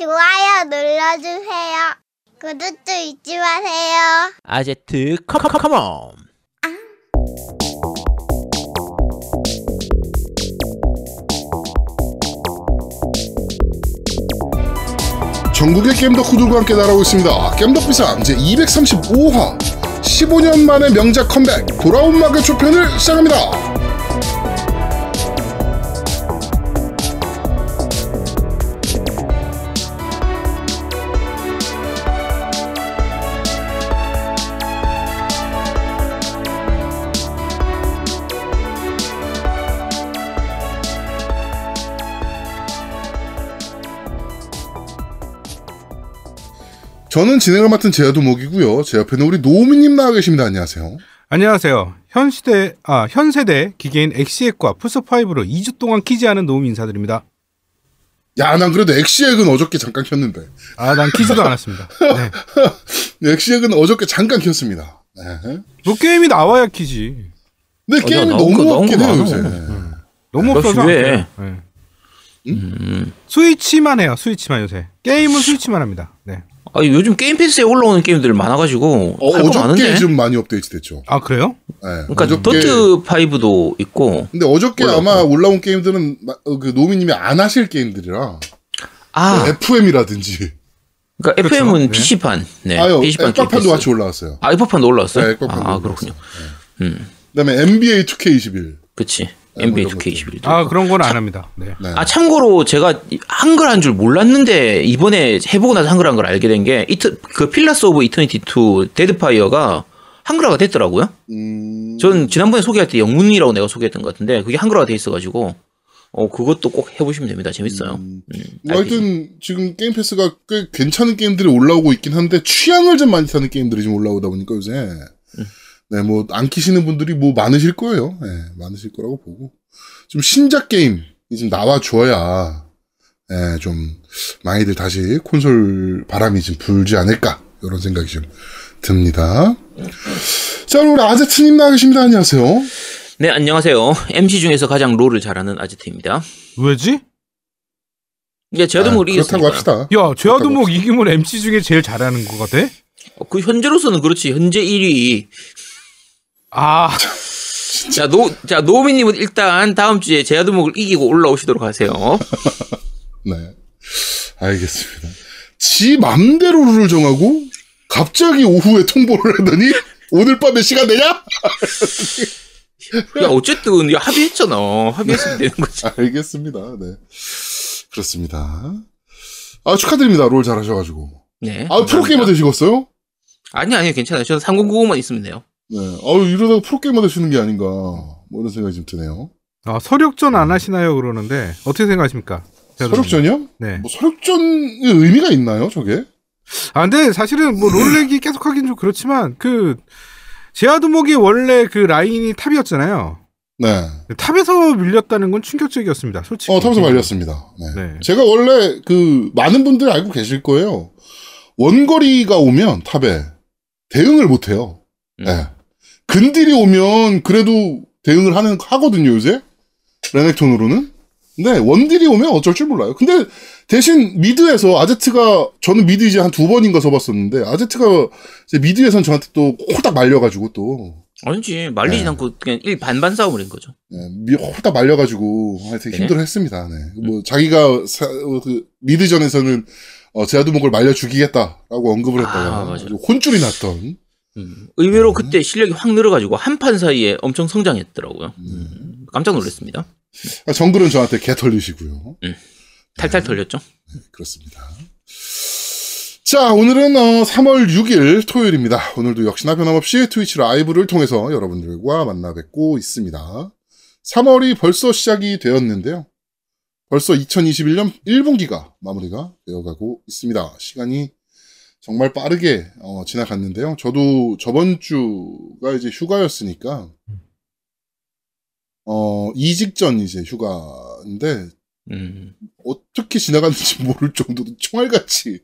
좋아요 눌러주세요. 구독도 잊지 마세요. 아제트 컴컴컴온 전국의 게임 덕후들과 함께 날아오고 있습니다. 겜덕비상 제 235화 15년 만에 명작 컴백 돌아온 막의 초편을 시작합니다. 저는 진행을 맡은 제아도목이고요. 제 옆에는 우리 노우미님 나와 계십니다. 안녕하세요. 안녕하세요. 현 시대 아 현 세대 기계인 엑시엑과 플스5로 2주 동안 키지 않은 노움 인사드립니다. 야, 난 그래도 엑시액은 어저께 잠깐 켰는데. 아 난 키지도 않았습니다. 네. 네, 엑시액은 어저께 잠깐 켰습니다. 네. 뭐 게임이 나와야 키지. 근데 어, 게임이 야, 너무 없긴 거 해요. 요새. 너무 역시 없어서 왜? 네. 스위치만 해요. 스위치만 요새. 게임은 스위치만 합니다. 네. 아 요즘 게임 패스에 올라오는 게임들 많아가지고 어, 할거 어저께 많은데 좀 많이 업데이트 됐죠. 아 그래요? 네, 그러니까 어저께- 더트 5도 있고 근데 어저께 올라왔고. 아마 올라온 게임들은 마- 어, 그 노미님이 안 하실 게임들이라 아 FM이라든지 그러니까 그렇죠. FM은 네. PC판 네 아유 PC판 게임 액박판도 패스. 같이 올라왔어요. 아 액박판도 올라왔어요? 네, 아 올라왔어요. 그렇군요. 네. 음 그다음에 NBA 2K21. 그치 네, NBA 뭐 이런 2K21 아 그런 건 안 합니다. 네. 네. 아 참고로 제가 한글화인 줄 몰랐는데 이번에 해보고 나서 한글화인 걸 알게 된 게 이트 그 Pillars of Eternity 2 Deadfire가 한글화가 됐더라고요. 음, 전 지난번에 소개할 때 영문이라고 내가 소개했던 것 같은데 그게 한글화가 돼 있어가지고 어 그것도 꼭 해보시면 됩니다. 재밌어요. 음, 음, 뭐 하여튼 지금 Game Pass가 꽤 괜찮은 게임들이 올라오고 있긴 한데 취향을 좀 많이 타는 게임들이 좀 올라오다 보니까 요새 음. 네 뭐 안 키시는 분들이 뭐 많으실 거예요. 네, 많으실 거라고 보고 좀 신작 게임이 좀 나와줘야 네, 좀 많이들 다시 콘솔 바람이 좀 불지 않을까 이런 생각이 좀 듭니다. 자 우리 아제트님 나와 계십니다. 안녕하세요. 네 안녕하세요. MC 중에서 가장 롤을 잘하는 아제트입니다. 왜지? 이제 제가 아, 뭐 그렇다고. 합시다. 야 죄아도목 이기면 MC 중에 제일 잘하는 거가 돼? 어, 그 현재로서는 그렇지. 현재 1위. 아 자, 노, 자, 노미님은 일단 다음 주에 제아두목을 이기고 올라오시도록 하세요. 네. 알겠습니다. 지 맘대로 룰을 정하고 갑자기 오후에 통보를 하더니 오늘 밤에 시간 되냐? 야, 어쨌든, 야, 합의했잖아. 합의했으면 되는 거지. 알겠습니다. 네. 그렇습니다. 아, 축하드립니다. 롤 잘하셔가지고. 네. 아, 프로게이머 되시겠어요? 아니, 아니, 괜찮아요. 저는 3095만 있으면 돼요. 네. 아유, 이러다가 프로게이머 되시는 게 아닌가. 뭐 이런 생각이 좀 드네요. 아, 설욕전 안 하시나요 그러는데 어떻게 생각하십니까? 설욕전이요? 네. 뭐 설욕전의 의미가 있나요, 저게? 아, 근데 사실은 뭐 롤 얘기 계속 하긴 좀 그렇지만 그 제아도목이 원래 그 라인이 top이었잖아요. 네. top에서 밀렸다는 건 충격적이었습니다. 솔직히. 어, top에서 말렸습니다. 네. 네. 제가 원래 그 많은 분들이 알고 계실 거예요. 원거리가 오면 top에 대응을 못 해요. 음. 네. 근딜이 오면 그래도 대응을 하는 하거든요, 요새. 레넥톤으로는. 근데 원딜이 오면 어쩔 줄 몰라요. 근데 대신 mid에서 아제트가 저는 mid 이제 한 두 번인가 서봤었는데 아제트가 이제 mid에선 저한테 또 호딱 말려가지고 또 아니지. 말리진 네. 않고 그냥 일 반반 싸움을 한 거죠. 네, 미- 호딱 말려가지고 하여튼 네. 힘들어했습니다. 네. 뭐 자기가 사- 어, 그 미드전에서는 어, 제아두목을 말려 죽이겠다라고 언급을 했다가 아, 맞아요. 아주 혼쭐이 났던. 음. 의외로 음. 그때 실력이 확 늘어가지고 한 판 사이에 엄청 성장했더라고요. 음. 깜짝 놀랐습니다. 아, 정글은 저한테 개 털리시고요. 탈탈 털렸죠? 그렇습니다. 자, 오늘은 어, 3월 6일 토요일입니다. 오늘도 역시나 변함없이 트위치 라이브를 통해서 여러분들과 만나 뵙고 있습니다. 3월이 벌써 시작이 되었는데요. 벌써 2021년 1분기가 마무리가 되어가고 있습니다. 시간이 정말 빠르게 어, 지나갔는데요. 저도 저번 주가 이제 휴가였으니까 어, 이직 전 이제 휴가인데 음. 어떻게 지나갔는지 모를 정도로 총알같이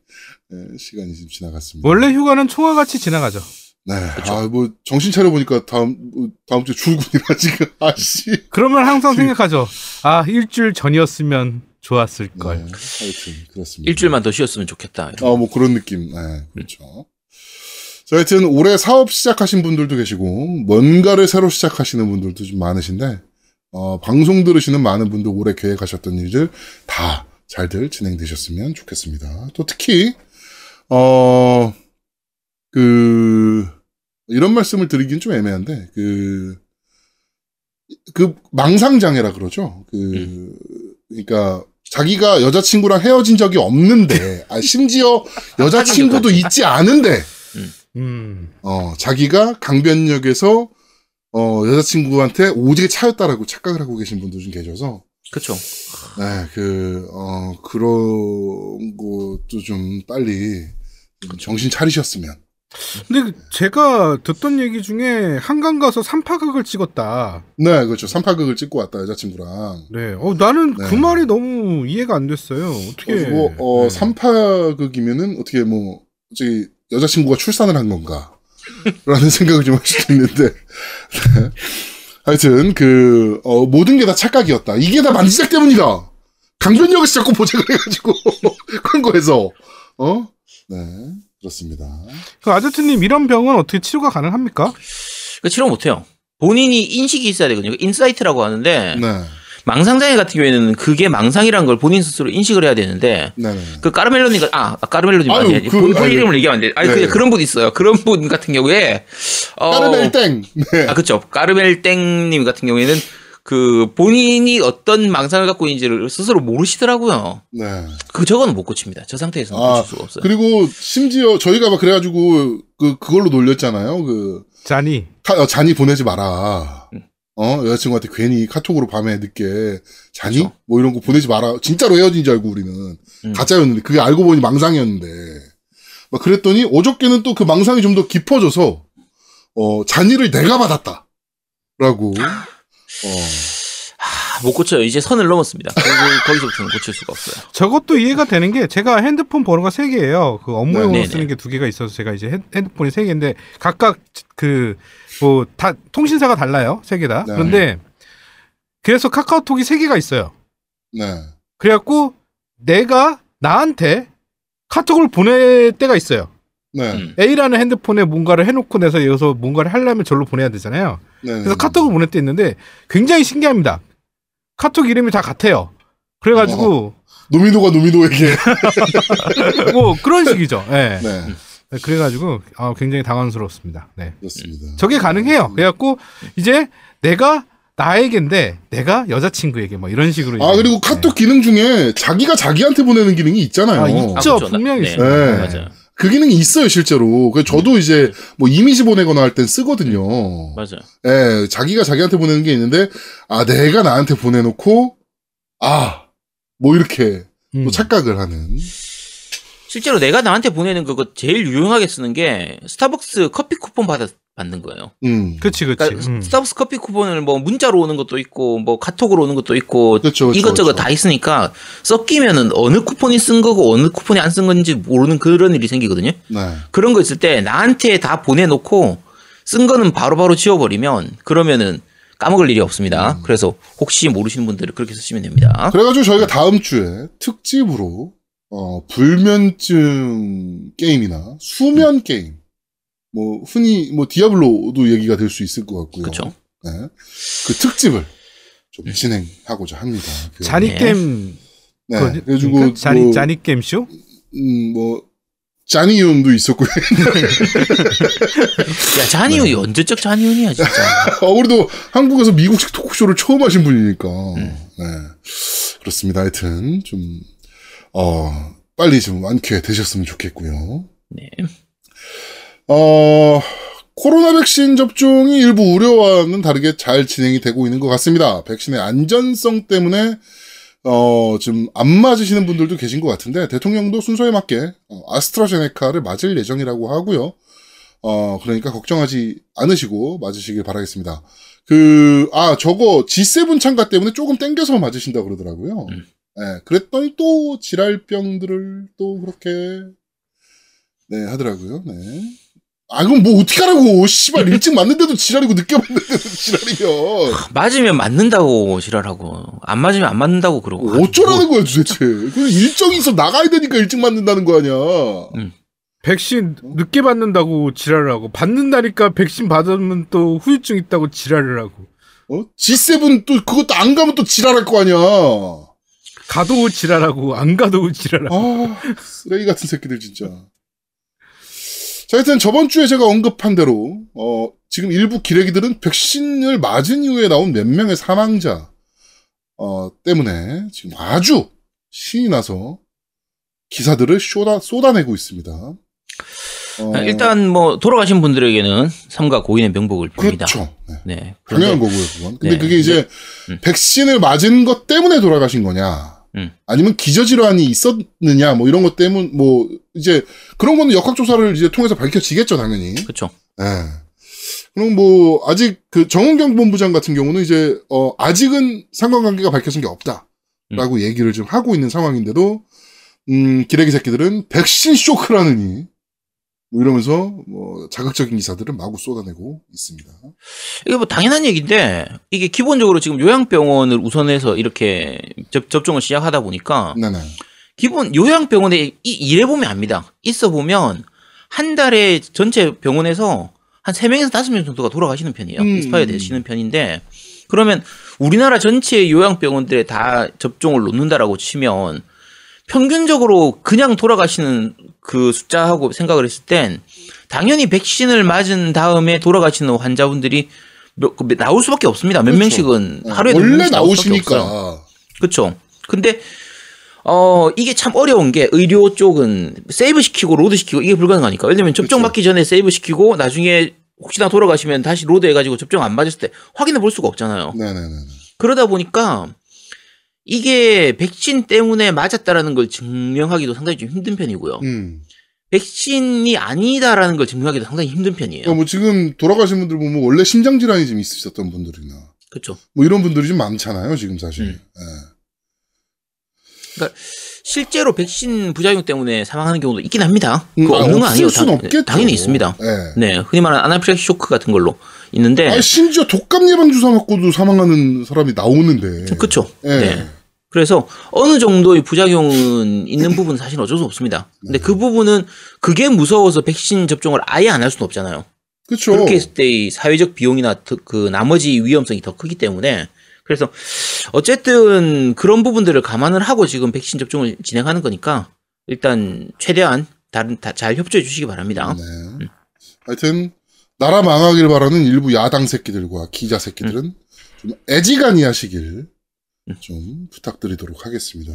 예, 시간이 지금 지나갔습니다. 원래 휴가는 총알같이 지나가죠. 네, 아뭐 정신 차려 보니까 다음 뭐, 다음 주 출근이라 지금 아씨. 그러면 항상 생각하죠. 아, 일주일 전이었으면 좋았을 네, 걸. 하여튼 그렇습니다. 일주일만 더 쉬었으면 좋겠다. 아, 뭐 그런 느낌. 네, 그렇죠. 자, 하여튼 올해 사업 시작하신 분들도 계시고 뭔가를 새로 시작하시는 분들도 좀 많으신데 어, 방송 들으시는 많은 분들 올해 계획하셨던 일들 다 잘들 진행되셨으면 좋겠습니다. 또 특히 어, 그 이런 말씀을 드리긴 좀 애매한데 그그 망상 장애라 그러죠. 그 그러니까 자기가 여자친구랑 헤어진 적이 없는데, 아, 심지어 여자친구도 있지 않은데, 음. 어, 자기가 강변역에서, 어, 여자친구한테 오지게 차였다라고 착각을 하고 계신 분도 좀 계셔서, 그쵸. 네, 그, 어, 그런 것도 좀 빨리 좀 정신 차리셨으면. 근데 제가 듣던 얘기 중에 한강 가서 삼파극을 찍었다. 네, 그렇죠. 삼파극을 찍고 왔다, 여자친구랑. 네. 어, 나는 네. 그 말이 너무 이해가 안 됐어요. 어떻게. 그리고, 어, 네. 삼파극이면은 어떻게 뭐, 저기, 여자친구가 출산을 한 건가? 라는 생각을 좀 할 수도 있는데. 네. 하여튼, 그, 어, 모든 게 다 착각이었다. 이게 다 만지작 때문이다! 강변역에서 자꾸 보색을 해가지고, 그런 거에서, 어? 네, 그렇습니다. 그 아저트님 이런 병은 어떻게 치료가 가능합니까? 그 치료 못해요. 본인이 인식이 있어야 되거든요. insight라고 하는데 네, 망상장애 같은 경우에는 그게 망상이라는 걸 본인 스스로 인식을 해야 되는데 네네. 그 까르멜로니가 아 까르멜로님 아유, 아니 그, 본, 본 아니, 이름을 얘기하면 안 돼. 아니 네. 그냥 그런 분 있어요. 그런 분 같은 경우에 어, 까르멜 땡! 네. 아 그렇죠. 까르멜 땡님 같은 경우에는 그 본인이 어떤 망상을 갖고 있는지를 스스로 모르시더라고요. 네. 그 저거는 못 고칩니다. 저 상태에서는 아, 고칠 수가 없어요. 그리고 심지어 저희가 막 그래가지고, 그, 그걸로 놀렸잖아요. 그, 자니. 카- 어, 잔이 보내지 마라. 음. 어, 여자친구한테 괜히 카톡으로 밤에 늦게 잔이? 그쵸. 뭐 이런 거 보내지 마라. 진짜로 헤어진 줄 알고 우리는. 음. 가짜였는데, 그게 알고 보니 망상이었는데. 막 그랬더니, 어저께는 또 그 망상이 좀 더 깊어져서, 어, 잔이를 내가 받았다. 라고. 어, 아, 못 고쳐요. 이제 선을 넘었습니다. 거기- 거기서부터는 고칠 수가 없어요. 저것도 이해가 되는 게 제가 핸드폰 번호가 세 개예요. 그 업무용으로 네, 네, 쓰는 네. 게두 개가 있어서 제가 이제 핸- 핸드폰이 세 개인데 각각 그 뭐 다 통신사가 달라요. 세 개 다. 네. 그런데 그래서 카카오톡이 세 개가 있어요. 네. 그래갖고 내가 나한테 카톡을 보낼 때가 있어요. 네. 음. A라는 핸드폰에 뭔가를 해놓고 내서 여기서 뭔가를 하려면 절로 보내야 되잖아요. 네. 그래서 카톡을 보낼 때 있는데 굉장히 신기합니다. 카톡 이름이 다 같아요. 그래가지고 노미노가 노미노에게. 뭐 그런 식이죠. 예. 네. 네, 그래가지고 아, 굉장히 당황스럽습니다. 네. 그렇습니다. 저게 가능해요. 그래갖고 이제 내가 나에게인데 내가 여자친구에게 뭐 이런 식으로 아, 그리고 카톡 기능 중에 자기가 자기한테 보내는 기능이 있잖아요. 아, 아, 있죠. 그렇죠. 분명히 네. 있어요. 네. 맞아요. 그 기능이 있어요, 실제로. 그래서 저도 이제 뭐 이미지 보내거나 할 땐 쓰거든요. 맞아요. 예, 자기가 자기한테 보내는 게 있는데, 아, 내가 나한테 보내놓고, 아, 뭐 이렇게 음. 또 착각을 하는. 실제로 내가 나한테 보내는 그거 제일 유용하게 쓰는 게 스타벅스 커피 쿠폰 받아 받는 거예요. 음. 그치 그치. 그러니까 음. 스타벅스 커피 쿠폰을 뭐 문자로 오는 것도 있고 뭐 카톡으로 오는 것도 있고 그렇죠, 그렇죠, 이것저것 그렇죠. 다 있으니까 섞이면은 어느 쿠폰이 쓴 거고 어느 쿠폰이 안 쓴 건지 모르는 그런 일이 생기거든요. 네. 그런 거 있을 때 나한테 다 보내놓고 쓴 거는 바로바로 지워버리면 그러면은 까먹을 일이 없습니다. 그래서 혹시 모르시는 분들은 그렇게 쓰시면 됩니다. 그래가지고 저희가 다음 주에 특집으로, 어, 불면증 게임이나 수면 게임, 뭐, 흔히, 뭐, 디아블로도 얘기가 될 수 있을 것 같고요. 그쵸. 네. 그 특집을 좀 진행하고자 합니다. 그, 자니 네. 게임. 네. 그래가지고, 그러니까 자니 뭐, 자니 게임 쇼? 음, 뭐, 짜니윤도 있었고요. 야 잔이윤이 언제적 잔이윤이야 진짜. 어, 우리도 한국에서 미국식 토크쇼를 처음 하신 분이니까. 음. 네. 그렇습니다. 하여튼, 좀, 어, 빨리 좀 완쾌 되셨으면 좋겠고요. 네. 어, 코로나 백신 접종이 일부 우려와는 다르게 잘 진행이 되고 있는 것 같습니다. 백신의 안전성 때문에 어, 좀안 맞으시는 분들도 계신 것 같은데 대통령도 순서에 맞게 어, 아스트라제네카를 맞을 예정이라고 하고요. 어, 그러니까 걱정하지 않으시고 맞으시길 바라겠습니다. 그, 아, 저거 G7 참가 때문에 조금 땡겨서 맞으신다 그러더라고요. 음. 네, 그랬더니 또 질랄병들을 또 그렇게 네, 하더라고요. 네. 아, 그럼 뭐 어떡하라고. 씨발, 일찍 맞는데도 지랄이고 늦게 맞는데도 지랄이면. 맞으면 맞는다고 지랄하고 안 맞으면 안 맞는다고 그러고 어쩌라는 거야, 도대체. 그 일정이 있어 나가야 되니까 일찍 맞는다는 거 아니야. 백신 늦게 받는다고 지랄을 하고 받는다니까 백신 받으면 또 후유증 있다고 지랄을 하고 어? G7 또 그것도 안 가면 또 지랄할 거 아니야. 가도 지랄하고 안 가도 지랄하고 아, 쓰레기 같은 새끼들 진짜. 자, 하여튼 저번 주에 제가 언급한 대로 어, 지금 일부 기레기들은 백신을 맞은 이후에 나온 몇 명의 사망자 어, 때문에 지금 아주 신이 나서 기사들을 쏟아, 쏟아내고 있습니다. 어, 일단 뭐 돌아가신 분들에게는 삼가 고인의 명복을 빕니다. 그렇죠. 네. 네. 당연한 거고요, 그건. 근데 네. 그게 이제 음. 백신을 맞은 것 때문에 돌아가신 거냐, 음. 아니면 기저질환이 있었느냐, 뭐 이런 것 때문, 뭐 이제 그런 거는 역학조사를 이제 통해서 밝혀지겠죠, 당연히. 그렇죠. 예. 그럼 뭐 아직 그 정은경 본부장 같은 경우는 이제 어 아직은 상관관계가 밝혀진 게 없다라고 얘기를 좀 하고 있는 상황인데도 음 기레기 새끼들은 백신 쇼크라느니 뭐 이러면서 뭐 자극적인 기사들을 마구 쏟아내고 있습니다. 이게 뭐 당연한 얘기인데 이게 기본적으로 지금 요양병원을 우선해서 이렇게 접, 접종을 시작하다 보니까 네네. 기본 요양병원에 이, 일해 보면 압니다. 있어 보면 한 달에 전체 병원에서 한 3명에서 5명 정도가 돌아가시는 편이에요. 음. 익스파이어 되시는 편인데 그러면 우리나라 전체 요양병원들에 다 접종을 놓는다라고 치면 평균적으로 그냥 돌아가시는 그 숫자하고 생각을 했을 땐 당연히 백신을 맞은 다음에 돌아가시는 환자분들이 몇, 그 나올 수밖에 없습니다. 몇 그렇죠. 명씩은 네, 하루에 원래 나오시니까. 그렇죠. 근데 어 이게 참 어려운 게 의료 쪽은 save 시키고 load 시키고 이게 불가능하니까. 들면 접종 그렇죠. 받기 전에 save 시키고 나중에 혹시나 돌아가시면 다시 load 해가지고 접종 안 맞았을 때 확인해 볼 수가 없잖아요. 네네네. 그러다 보니까 이게 백신 때문에 맞았다라는 걸 증명하기도 상당히 좀 힘든 편이고요. 음. 백신이 아니다라는 걸 증명하기도 상당히 힘든 편이에요. 그러니까 뭐 지금 돌아가신 분들 보면 원래 심장 질환이 좀 있으셨던 분들이나 그렇죠. 뭐 이런 분들이 좀 많잖아요 지금 사실. 음. 예. 실제로 백신 부작용 때문에 사망하는 경우도 있긴 합니다. 음, 그거 아, 없는 건 아니에요. 순 당- 없겠죠. 당연히 있습니다. 예. 네, 흔히 말하는 아나필락시 쇼크 같은 걸로 있는데, 아니, 심지어 독감 예방 주사 맞고도 사망하는 사람이 나오는데. 그렇죠. 예. 네. 그래서 어느 정도의 부작용은 있는 부분은 사실 어쩔 수 없습니다. 근데 그 부분은 그게 무서워서 백신 접종을 아예 안 할 수는 없잖아요. 그렇죠. 그렇게 했을 때이 사회적 비용이나 더- 그 나머지 위험성이 더 크기 때문에 그래서 어쨌든 그런 부분들을 감안을 하고 지금 백신 접종을 진행하는 거니까 일단 최대한 다른 다 잘 협조해 주시기 바랍니다. 네. 하여튼 나라 망하길 바라는 일부 야당 새끼들과 기자 새끼들은 음. 좀 애지간히 하시길 좀 부탁드리도록 하겠습니다.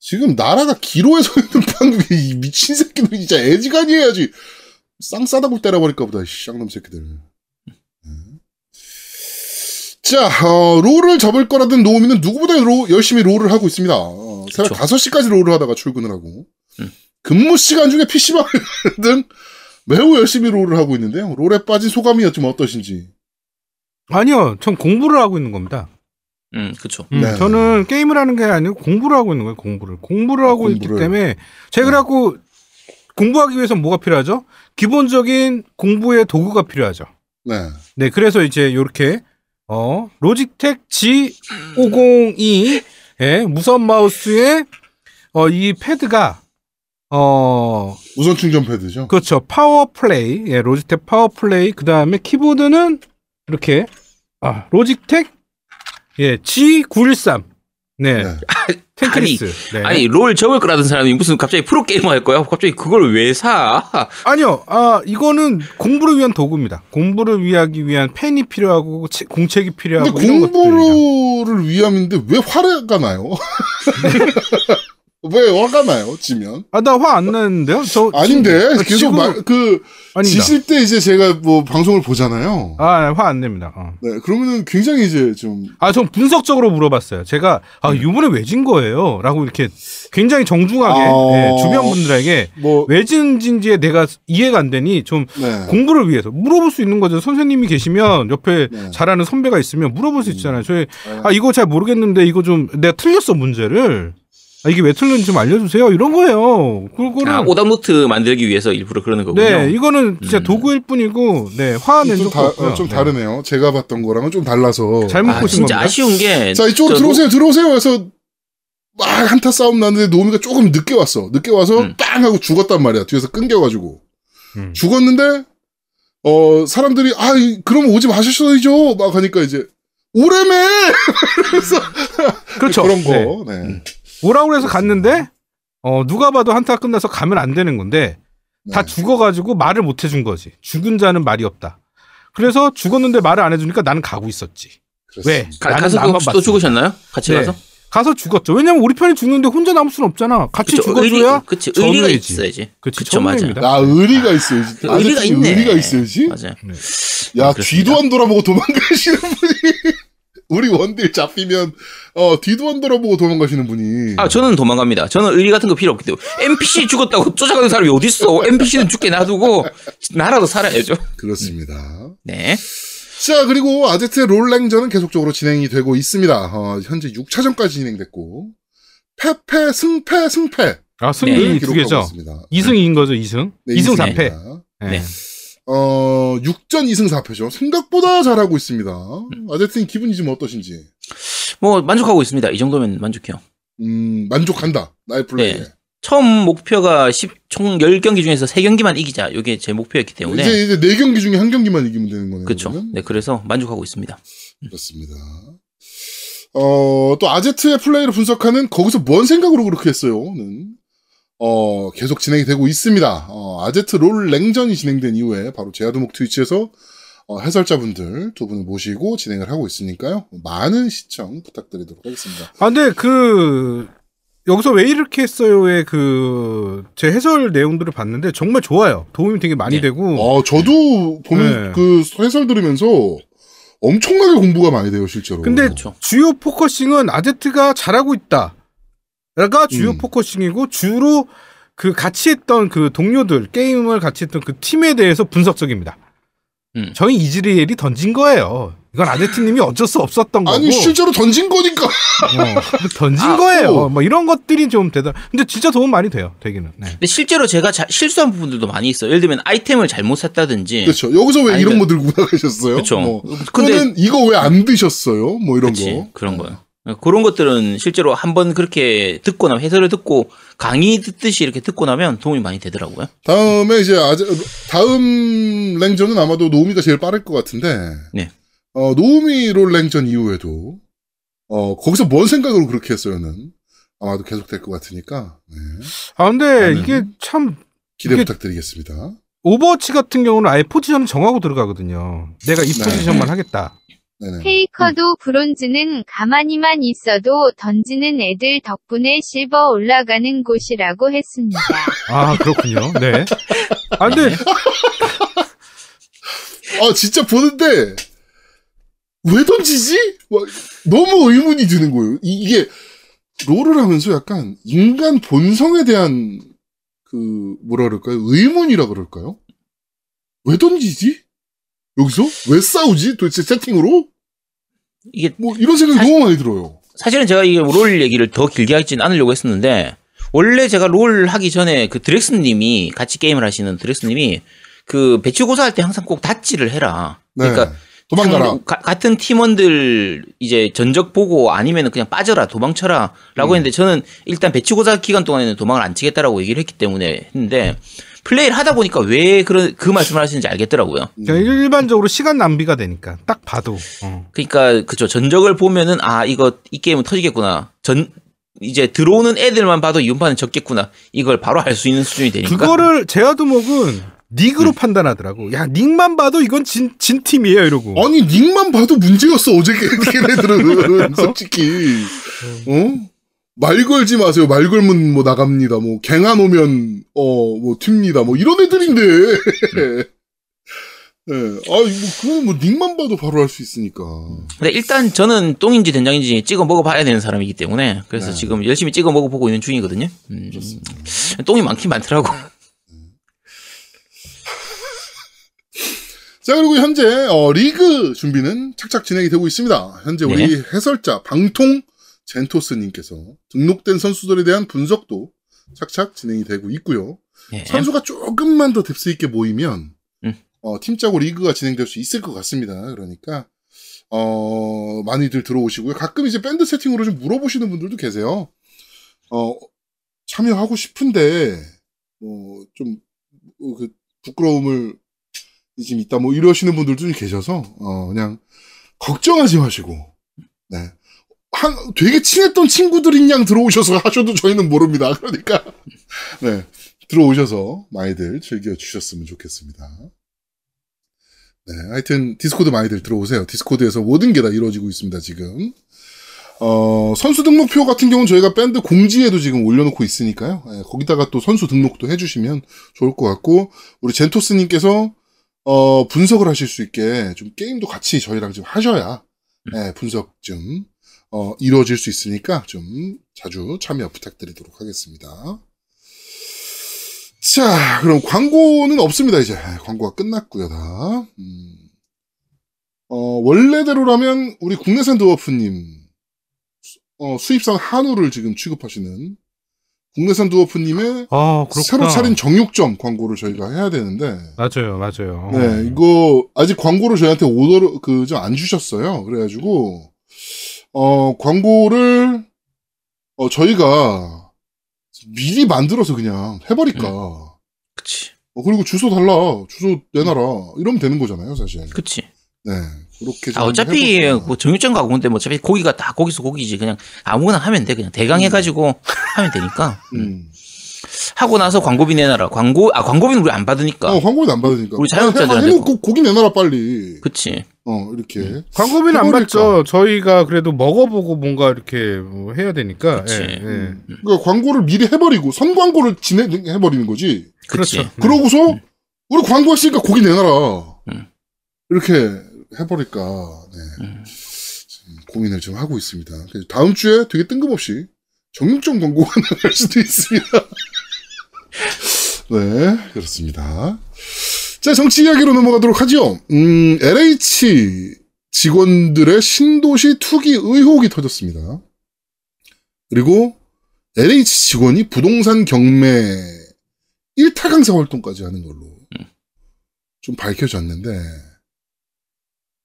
지금 나라가 기로에 서 있는 방법이 이 미친 새끼들 진짜 애지간히 해야지. 쌍 싸다고 때려버릴까 보다, 이 쌍놈 새끼들. 네. 자, 어, 롤을 접을 거라던 노우미는 누구보다 로- 열심히 롤을 하고 있습니다. 어, 새벽 그쵸. 5시까지 롤을 하다가 출근을 하고. 음. 근무 시간 중에 PC방 등 매우 열심히 롤을 하고 있는데요. 롤에 빠진 소감이 좀 어떠신지. 아니요 전 공부를 하고 있는 겁니다 음, 그렇죠. 음, 네. 저는 게임을 하는 게 아니고 공부를 하고 있는 거예요 공부를 공부를 하고 있기 공부를. 때문에 제가 그래갖고 공부하기 위해서 뭐가 필요하죠 기본적인 공부의 도구가 필요하죠 네. 네, 그래서 이제 요렇게 어, Logitech G502 의 무선 마우스에 어, 이 패드가 어, 무선 충전 패드죠. 그렇죠. Powerplay. 예, Logitech Powerplay. 그 다음에 키보드는 이렇게 아, 로직텍 예, G913. 네. 네. 텐크리스. 네. 아니 롤 접을 거라던 사람이 무슨 갑자기 프로 게이머 할 거야? 갑자기 그걸 왜 사? 아니요. 아, 이거는 공부를 위한 도구입니다. 공부를 위하기 위한 펜이 필요하고 체- 공책이 필요하고 근데 이런. 공부를 위함인데 왜 화가 나요? 왜 화가 나요? 지면? 아, 나 화 안 나는데요? 저 아닌데 지금- 계속 지금- 말, 그 아닙니다. 지실 때 이제 제가 뭐 방송을 보잖아요. 아, 화 안 냅니다. 어. 네, 그러면은 굉장히 이제 좀 아, 전 분석적으로 물어봤어요. 제가 아, 이번에 왜 진 거예요? 라고 이렇게 굉장히 정중하게 아. 예, 주변 분들에게 뭐, 왜 진지에 내가 이해가 안 되니 좀 네. 공부를 위해서 물어볼 수 있는 거죠. 선생님이 계시면 옆에 네. 잘하는 선배가 있으면 물어볼 수 있잖아요. 저희 네. 아 이거 잘 모르겠는데 이거 좀 내가 틀렸어 문제를 아, 이게 왜 틀렸는지 좀 알려주세요. 이런 거예요. 그거는 아, 오답노트 만들기 위해서 일부러 그러는 거군요. 네, 이거는 진짜 음. 도구일 뿐이고, 네, 화는 좀, 좀, 다, 어, 좀 다르네요. 제가 봤던 거랑은 좀 달라서. 잘못 아, 보신 진짜 겁니다. 아쉬운 게. 자, 이쪽으로 저 들어오세요, 들어오세요. 해서 막 한타 싸움 났는데 노미가 조금 늦게 왔어. 늦게 와서 음. 빵 하고 죽었단 말이야. 뒤에서 끊겨가지고. 음. 죽었는데, 어, 사람들이, 아, 이- 그럼 오지 마셨어야죠. 막 하니까 이제, 오래매! 그렇죠. 그런 거. 네. 네. 오라고 해서 갔는데, 어, 누가 봐도 한타 끝나서 가면 안 되는 건데, 다 네. 죽어가지고 말을 못 해준 거지. 죽은 자는 말이 없다. 그래서 죽었는데 말을 안 해주니까 나는 가고 있었지. 왜? 그렇습니다. 가, 나는 가서 나만 혹시 또. 죽으셨나요? 같이 네. 가서? 가서 죽었죠. 왜냐면 우리 편이 죽는데 혼자 남을 수는 없잖아. 같이 그쵸, 죽어줘야. 의리, 그치, 의리가. 있어야지. 그치, 그쵸. 전우회입니다. 아, 의리가 있어야지. 그 의리가 있네. 의리가 있어야지. 맞아요. 야, 그렇습니다. 뒤도 안 돌아보고 도망가시는 분이. 우리 원딜 잡히면, 어, 뒤도 안 돌아보고 도망가시는 분이. 아, 저는 도망갑니다. 저는 의리 같은 거 필요 없기 때문에. NPC 죽었다고 쫓아가는 사람이 어딨어? NPC는 죽게 놔두고, 나라도 살아야죠. 그렇습니다. 네. 자, 그리고 아제트의 롤랭전은 계속적으로 진행이 되고 있습니다. 어, 현재 6차전까지 진행됐고, 패패, 승패, 승패. 아, 승리 네, 두 개죠. 있습니다. 2승 이긴 거죠, 2승. 네, 2승 이승 4패. 입니다. 네. 어, 6전 2승 4패죠. 생각보다 잘하고 있습니다. 아제트님 기분이 좀 어떠신지. 뭐, 만족하고 있습니다. 이 정도면 만족해요. 음, 만족한다. 나의 플레이에. 네. 처음 목표가 10, 총 10경기 중에서 3경기만 이기자. 이게 제 목표였기 때문에. 이제, 이제 4경기 중에 한 경기만 이기면 되는 거네요. 그렇죠. 네, 그래서 만족하고 있습니다. 그렇습니다. 어, 또 아제트의 플레이를 분석하는 거기서 뭔 생각으로 그렇게 했어요?는 어, 계속 진행이 되고 있습니다. 어, 아제트 롤 랭전이 진행된 이후에 바로 제아도목 트위치에서 어, 해설자분들 두 분을 모시고 진행을 하고 있으니까요. 많은 시청 부탁드리도록 하겠습니다. 아, 근데 그, 여기서 왜 이렇게 했어요의 그, 제 해설 내용들을 봤는데 정말 좋아요. 도움이 되게 많이 네. 되고. 어, 저도 보면 네. 그 해설 들으면서 엄청나게 공부가 많이 돼요, 실제로. 근데 그렇죠. 주요 포커싱은 아제트가 잘하고 있다. 가 주요 음. 포커싱이고 주로 그 같이 했던 그 동료들 게임을 같이 했던 그 팀에 대해서 분석적입니다. 음. 저희 이즈리엘이 던진 거예요. 이건 아제트님이 어쩔 수 없었던 거고 아니, 실제로 던진 거니까. 어, 던진 아, 거예요. 또. 뭐 이런 것들이 좀 대단. 근데 진짜 도움 많이 돼요. 되기는. 네. 근데 실제로 제가 자- 실수한 부분들도 많이 있어요. 예를 들면 아이템을 잘못 샀다든지. 그렇죠. 여기서 왜 아니, 이런 그- 거 들고 나가셨어요? 그쵸. 뭐. 근데- 이거 왜 안 드셨어요? 뭐 이런 그치, 거. 그런 거요. 그런 것들은 실제로 한번 그렇게 듣고 나면 해설을 듣고 강의 듣듯이 이렇게 듣고 나면 도움이 많이 되더라고요. 다음에 이제 아제, 다음 랭전은 아마도 노우미가 제일 빠를 것 같은데. 네. 어, 노우미 롤 랭전 이후에도 어, 거기서 뭔 생각으로 그렇게 했어요는 아마도 계속 될 것 같으니까 네. 아 근데 이게 참 기대 이게- 부탁드리겠습니다. Overwatch 같은 경우는 아예 포지션을 정하고 들어가거든요. 내가 이 네. 포지션만 하겠다. 네네. 페이커도 브론즈는 가만히만 있어도 던지는 애들 덕분에 실버 올라가는 곳이라고 했습니다. 아 그렇군요. 네. 아 근데 아 진짜 보는데 왜 던지지? 막 너무 의문이 드는 거예요. 이, 게 롤을 하면서 약간 인간 본성에 대한 그 뭐라 그럴까요? 의문이라 그럴까요? 왜 던지지? 여기서 왜 싸우지? 도대체 세팅으로? 이게 뭐 이런 생각이 사실- 너무 많이 들어요. 사실은 제가 이게 롤 얘기를 더 길게 하지는 않으려고 했었는데 원래 제가 롤 하기 전에 그 드렉스님이 같이 게임을 하시는 드렉스님이 그 배치고사 할 때 항상 꼭 다찌를 해라. 네. 그러니까 도망가라. 가- 같은 팀원들 이제 전적 보고 아니면 그냥 빠져라 도망쳐라 라고 음. 했는데 저는 일단 배치고사 기간 동안에는 도망을 안 치겠다라고 얘기를 했기 때문에 했는데 플레이를 하다 보니까 왜 그런 그 말씀을 하시는지 알겠더라고요. 그냥 일반적으로 시간 낭비가 되니까 딱 봐도. 어. 그러니까 그쵸 전적을 보면은 아 이거 이 게임은 터지겠구나. 전 이제 들어오는 애들만 봐도 이 음판은 적겠구나. 이걸 바로 알 수 있는 수준이 되니까. 그거를 제아두목은 닉으로 음. 판단하더라고. 야 닉만 봐도 이건 진, 진 팀이에요 이러고. 아니 닉만 봐도 문제였어 어제 걔- 걔네들은 솔직히 어? 말 걸지 마세요. 말 걸면 뭐 나갑니다. 뭐 갱안 오면 어 뭐 튑니다. 뭐 이런 애들인데. 예. 아, 뭐 그건 뭐 닉만 봐도 바로 알 수 있으니까. 근데 일단 저는 똥인지 된장인지 찍어 먹어봐야 되는 사람이기 때문에 그래서 네. 지금 열심히 찍어 먹어보고 있는 중이거든요. 음, 똥이 많긴 많더라고. 자 그리고 현재 어, 리그 준비는 착착 진행이 되고 있습니다. 현재 우리 네. 해설자 방통 젠토스님께서 등록된 선수들에 대한 분석도 착착 진행이 되고 있고요. 예. 선수가 조금만 더 depth 있게 모이면 음. 어, 팀짜고 리그가 진행될 수 있을 것 같습니다. 그러니까 어, 많이들 들어오시고요. 가끔 이제 밴드 채팅으로 좀 물어보시는 분들도 계세요. 어, 참여하고 싶은데 뭐, 좀, 어, 그, 부끄러움을 지금 있다, 뭐, 이러시는 분들도 좀 계셔서, 어, 그냥, 걱정하지 마시고, 네. 한, 되게 친했던 친구들인 양 들어오셔서 하셔도 저희는 모릅니다. 그러니까, 네. 들어오셔서 많이들 즐겨 주셨으면 좋겠습니다. 네. 하여튼, Discord 많이들 들어오세요. Discord에서 모든 게 다 이루어지고 있습니다, 지금. 어, 선수 등록표 같은 경우는 저희가 밴드 공지에도 지금 올려놓고 있으니까요. 예, 거기다가 또 선수 등록도 해주시면 좋을 것 같고, 우리 젠토스님께서, 어, 분석을 하실 수 있게 좀 게임도 같이 저희랑 좀 하셔야, 예, 분석 좀, 어, 이루어질 수 있으니까 좀 자주 참여 부탁드리도록 하겠습니다. 자, 그럼 광고는 없습니다, 이제. 예, 광고가 끝났고요, 다. 음. 어, 원래대로라면 우리 국내산 드워프님, 어, 수입산 한우를 지금 취급하시는 국내산 두어프님의 아. 새로 차린 정육점 광고를 저희가 해야 되는데, 맞아요, 맞아요. 네, 이거, 아직 광고를 저희한테 오더를, 그, 좀 안 주셨어요. 그래가지고, 어, 광고를, 어, 저희가 미리 만들어서 그냥 해버릴까. 그치. 어, 그리고 주소 달라. 주소 내놔라. 이러면 되는 거잖아요, 사실. 그치. 네. 그렇게 좀 아, 어차피. 뭐 정육점 가고 근데 뭐 어차피 고기가 다 거기서 고기지. 그냥 아무거나 하면 돼. 그냥 대강 해가지고 하면 되니까. 음. 하고 나서 광고비 내놔라. 광고, 아, 광고비는 우리 안 받으니까. 어, 광고는 안 받으니까. 우리 자영업자들한테 해- 해놓고 고기 내놔라, 빨리. 그치. 어, 이렇게. 광고비는 안? 받죠. 저희가 그래도 먹어보고 뭔가 이렇게 뭐 해야 되니까. 그치. 예, 예. 음. 그러니까 광고를 미리 해버리고, 선광고를 진행해 버리는 거지. 그치. 그렇죠. 그러고서, 우리 광고했으니까 고기 내놔라. 음. 이렇게 해버릴까. 네. 음. 고민을 좀 하고 있습니다. 다음 주에 되게 뜬금없이 정육점 광고가 나갈 수도 있습니다. 네, 그렇습니다. 자, 정치 이야기로 넘어가도록 하죠. 음, LH 직원들의 신도시 투기 의혹이 터졌습니다. 그리고 LH 직원이 부동산 경매 일타 강사 활동까지 하는 걸로 좀 밝혀졌는데,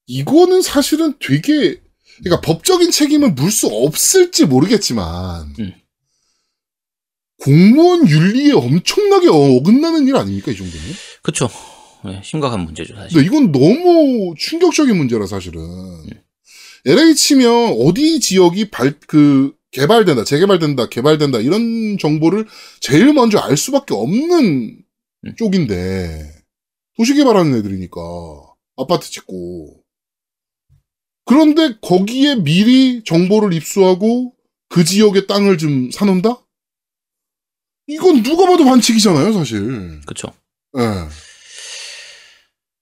이거는 사실은 되게, 그러니까 법적인 책임을 물수 없을지 모르겠지만, 음. 공무원 윤리에 엄청나게 어긋나는 일 아닙니까, 이 정도는? 그쵸. 네, 심각한 문제죠, 사실. 이건 너무 충격적인 문제라 사실은. LH면 어디 지역이 발, 그, 개발된다, 재개발된다, 개발된다, 이런 정보를 제일 먼저 알 수밖에 없는 음. 쪽인데, 도시 개발하는 애들이니까, 아파트 짓고. 그런데 거기에 미리 정보를 입수하고 그 지역의 땅을 좀 사놓는다? 이건 누가 봐도 반칙이잖아요, 사실. 그쵸. 예.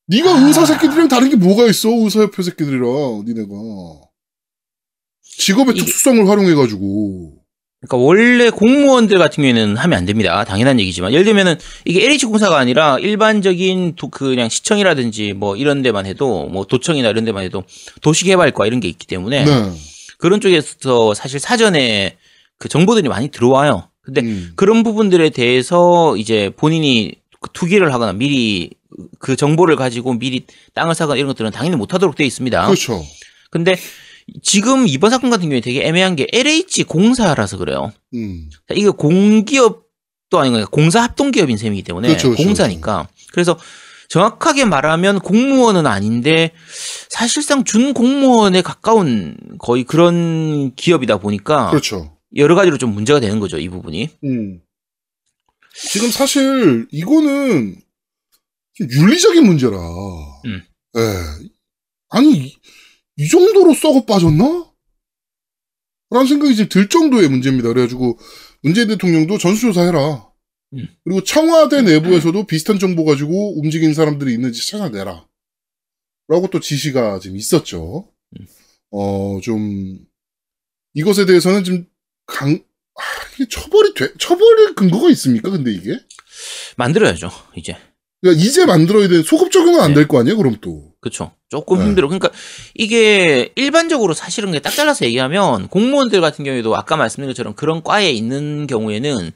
네가 아. 의사 새끼들이랑 다른 게 뭐가 있어? 의사협회 새끼들이랑 니네가 직업의 이게- 특수성을 활용해가지고 그러니까 원래 공무원들 같은 경우에는 하면 안 됩니다. 당연한 얘기지만 예를 들면은 이게 LH 공사가 아니라 일반적인 도, 그 그냥 시청이라든지 뭐 이런 데만 해도 뭐 도청이나 이런 데만 해도 도시개발과 이런 게 있기 때문에 네. 그런 쪽에서 사실 사전에 그 정보들이 많이 들어와요. 근데 음. 그런 부분들에 대해서 이제 본인이 그 투기를 하거나 미리 그 정보를 가지고 미리 땅을 사거나 이런 것들은 당연히 못하도록 되어 있습니다. 그렇죠. 근데 지금 이번 사건 같은 경우에 되게 애매한 게 LH 공사라서 그래요. 음. 자, 이거 공기업도 아니고 그러니까 공사 합동기업인 셈이기 때문에 그렇죠, 그렇죠, 공사니까. 그래서 정확하게 말하면 공무원은 아닌데 사실상 준 공무원에 가까운 거의 그런 기업이다 보니까 그렇죠. 여러 가지로 좀 문제가 되는 거죠 이 부분이. 음. 지금 사실 이거는 윤리적인 문제라. 음. 예. 아니 이, 이 정도로 썩어 빠졌나? 라는 생각이 지금 들 정도의 문제입니다. 그래가지고 문재인 대통령도 전수조사해라. 음. 그리고 청와대 내부에서도 비슷한 정보 가지고 움직이는 사람들이 있는지 찾아내라. 라고 또 지시가 지금 있었죠. 음. 어, 좀, 이것에 대해서는 좀 강, 아, 이게 처벌이 돼, 처벌의 근거가 있습니까? 근데 이게? 만들어야죠 이제. 그러니까 이제 만들어야 돼. 소급 적용은 안 될거 아니에요? 그럼 또. 그렇죠. 조금 네. 힘들어. 그러니까 이게 일반적으로 사실은 딱 잘라서 얘기하면 공무원들 같은 경우에도 아까 말씀드린 것처럼 그런 과에 있는 경우에는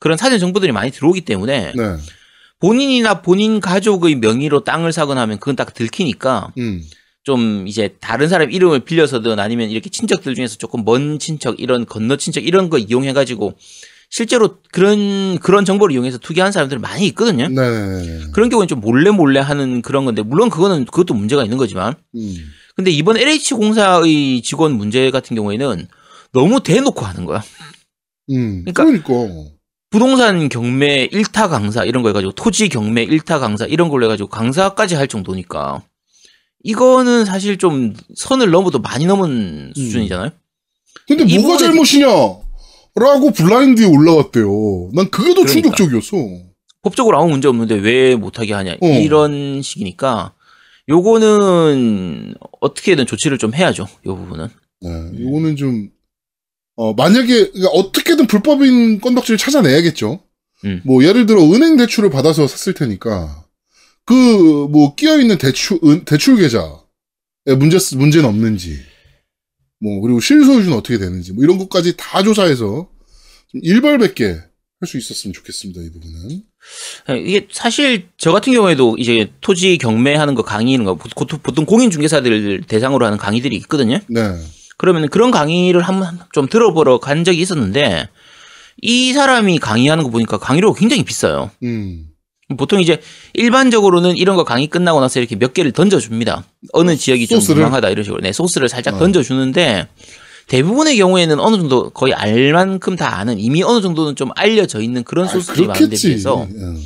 그런 사전 정보들이 많이 들어오기 때문에 네. 본인이나 본인 가족의 명의로 땅을 사거나 하면 그건 딱 들키니까 음. 좀 이제 다른 사람 이름을 빌려서든 아니면 이렇게 친척들 중에서 조금 먼 친척 이런 건너 친척 이런 거 이용해 가지고 실제로 그런 그런 정보를 이용해서 투기하는 사람들이 많이 있거든요. 네. 그런 경우는 좀 몰래 몰래 하는 그런 건데 물론 그거는 그것도 문제가 있는 거지만 음. 근데 이번 LH 공사의 직원 문제 같은 경우에는 너무 대놓고 하는 거야. 음. 그러니까- 그러니까. 부동산 경매 1타 강사 이런 거 해가지고 토지 경매 1타 강사 이런 걸로 해가지고 강사까지 할 정도니까 이거는 사실 좀 선을 넘어도 많이 넘은 수준이잖아요. 근데 이 뭐가 부분에- 잘못이냐? 라고 블라인드에 올라갔대요. 난 그게 더 그러니까. 충격적이었어. 법적으로 아무 문제 없는데 왜 못하게 하냐 어. 이런 식이니까 요거는 어떻게든 조치를 좀 해야죠. 요 부분은. 네. 이거는 좀, 어, 만약에, 그러니까 어떻게든 불법인 건덕지를 찾아내야겠죠. 음. 뭐, 예를 들어, 은행 대출을 받아서 샀을 테니까, 그, 뭐, 끼어 있는 대출, 은, 대출 계좌에 문제, 문제는 없는지, 뭐, 그리고 실소유주는 어떻게 되는지, 뭐, 이런 것까지 다 조사해서, 좀 일벌백계 할 수 있었으면 좋겠습니다, 이 부분은. 예, 이게 사실 저 같은 경우에도 이제 토지 경매하는 거 강의는 거 보- 보통 공인중개사들 대상으로 하는 강의들이 있거든요. 네. 그러면 그런 강의를 한번 좀 들어보러 간 적이 있었는데 이 사람이 강의하는 거 보니까 강의료가 굉장히 비싸요. 음. 보통 이제 일반적으로는 이런 거 강의 끝나고 나서 이렇게 몇 개를 던져줍니다. 어느 지역이 좀 소스를? 유망하다 이런 식으로. 네, 소스를 살짝 어. 던져주는데 대부분의 경우에는 어느 정도 거의 알 만큼 다 아는 이미 어느 정도는 좀 알려져 있는 그런 아, 소스들이 많은데 그렇겠지. 비해서 예.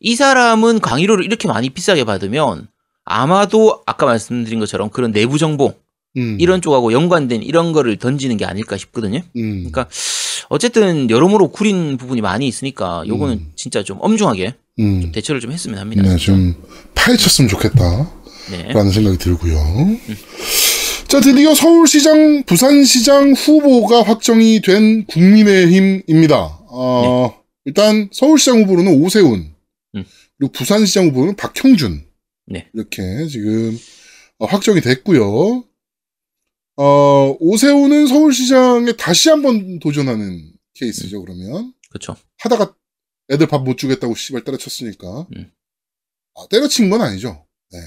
이 사람은 강의료를 이렇게 많이 비싸게 받으면 아마도 아까 말씀드린 것처럼 그런 내부 정보 음. 이런 쪽하고 연관된 이런 거를 던지는 게 아닐까 싶거든요. 음. 그러니까 어쨌든 여러모로 구린 부분이 많이 있으니까 요거는 음. 진짜 좀 엄중하게 음. 좀 대처를 좀 했으면 합니다. 네, 진짜. 좀 파헤쳤으면 좋겠다. 네. 라는 생각이 들고요. 자, 드디어 서울시장, 부산시장 후보가 확정이 된 국민의힘입니다. 어, 일단 서울시장 후보로는 오세훈, 음. 그리고 부산시장 후보는 박형준. 네. 이렇게 지금 어, 확정이 됐고요. 어, 오세훈은 서울시장에 다시 한번 도전하는 케이스죠, 그러면. 그렇죠. 하다가 애들 밥 못 주겠다고 씨발 때려쳤으니까. 음. 아, 때려친 건 아니죠. 네.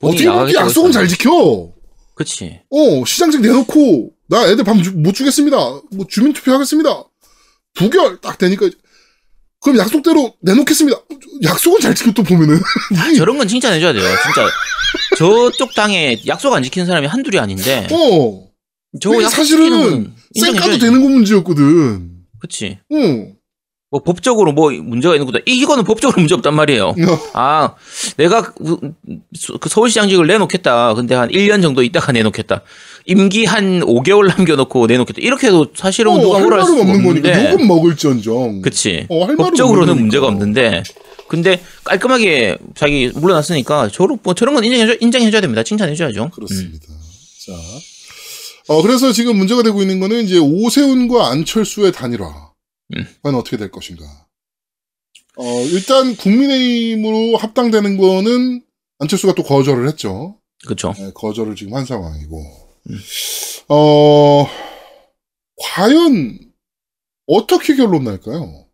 어떻게 나가겠다고 약속은 잘. 지켜? 그치. 어, 시장직 내놓고, 나 애들 밥 못 주겠습니다. 뭐, 주민투표 하겠습니다. 부결! 딱 되니까, 그럼 약속대로 내놓겠습니다. 약속은 잘 지켜, 또 보면은. 아, 저런 건 칭찬해줘야 돼요. 진짜 저쪽 당에 약속 안 지키는 사람이 한둘이 아닌데 어. 저 사실은, 쌩까도. 되는 거 문제였거든. 그치. 어. 뭐 법적으로 뭐 문제가 있는 것도 이거는 법적으로 문제 없단 말이에요. 아, 내가 그, 그 서울시장직을 내놓겠다. 근데 한 1년 정도 있다가 내놓겠다. 임기 한 5개월 남겨놓고 내놓겠다. 이렇게 해도 사실은 어, 누가 할 뭐라 할 말은 수가 없는 거니까. 욕은 먹을지언정. 그치. 어, 법적으로는 문제가. 없는데. 근데 깔끔하게 자기 물러났으니까 저런, 뭐 저런 건 인정해줘, 인정해줘야 됩니다. 칭찬해줘야죠. 그렇습니다. 자. 어, 그래서 지금 문제가 되고 있는 거는 이제 오세훈과 안철수의 단일화. 음. 과연 어떻게 될 것인가. 어, 일단 국민의힘으로 합당되는 거는 안철수가 또 거절을 했죠. 그렇죠. 네, 거절을 지금 한 상황이고. 어, 과연 어떻게 결론 날까요?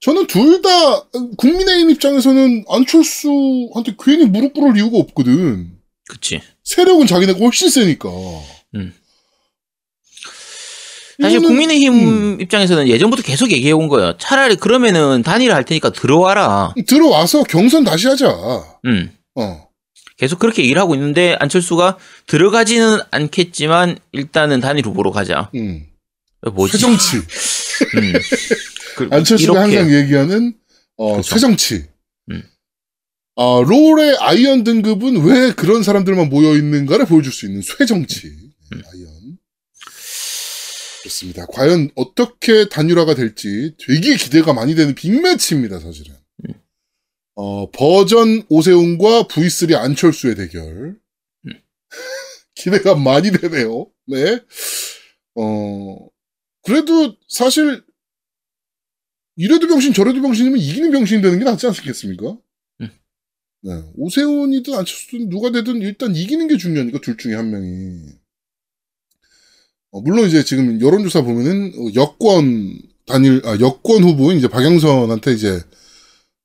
저는 둘 다 국민의힘 입장에서는 안철수한테 괜히 무릎 꿇을 이유가 없거든. 그치. 세력은 자기네가 훨씬 세니까. 음. 사실 이거는- 국민의힘 음. 입장에서는 예전부터 계속 얘기해 온 거예요. 차라리 그러면은 단일화 할 테니까 들어와라. 들어와서 경선 다시 하자. 음. 어. 계속 그렇게 얘기를 하고 있는데 안철수가 들어가지는 않겠지만 일단은 단일 후보로 가자. 음. 뭐지? 새정치. 음. 그- 안철수가 이렇게. 항상 얘기하는 어, 그렇죠. 쇠정치. 음. 아, 롤의 Iron 등급은 왜 그런 사람들만 모여 있는가를 보여줄 수 있는 쇠정치. 음. Iron. 그렇습니다. 과연 어떻게 단일화가 될지 되게 기대가 많이 되는 big match입니다, 사실은. 음. 어, 버전 오세훈과 V3 안철수의 대결. 음. 기대가 많이 되네요. 네. 어, 그래도 사실 이래도 병신 저래도 병신이면 이기는 병신이 되는 게 낫지 않겠습니까? 네. 오세훈이든 안철수든 누가 되든 일단 이기는 게 중요하니까 둘 중에 한 명이. 어, 물론 이제 지금 여론조사 보면은 어, 여권 단일 아 여권 후보인 이제 박영선한테 이제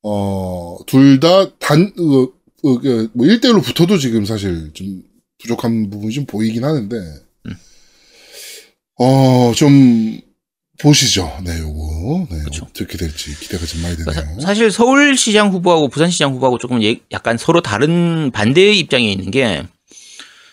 어 둘 다 단 어, 어, 그, 뭐 1대1로 붙어도 지금 사실 좀 부족한 부분이 좀 보이긴 하는데 어좀 보시죠. 네, 요거. 네, 그쵸. 어떻게 될지 기대가 좀 많이 되네요. 그러니까 사- 사실 서울시장 후보하고 부산시장 후보하고 조금 예- 약간 서로 다른 반대의 입장에 있는 게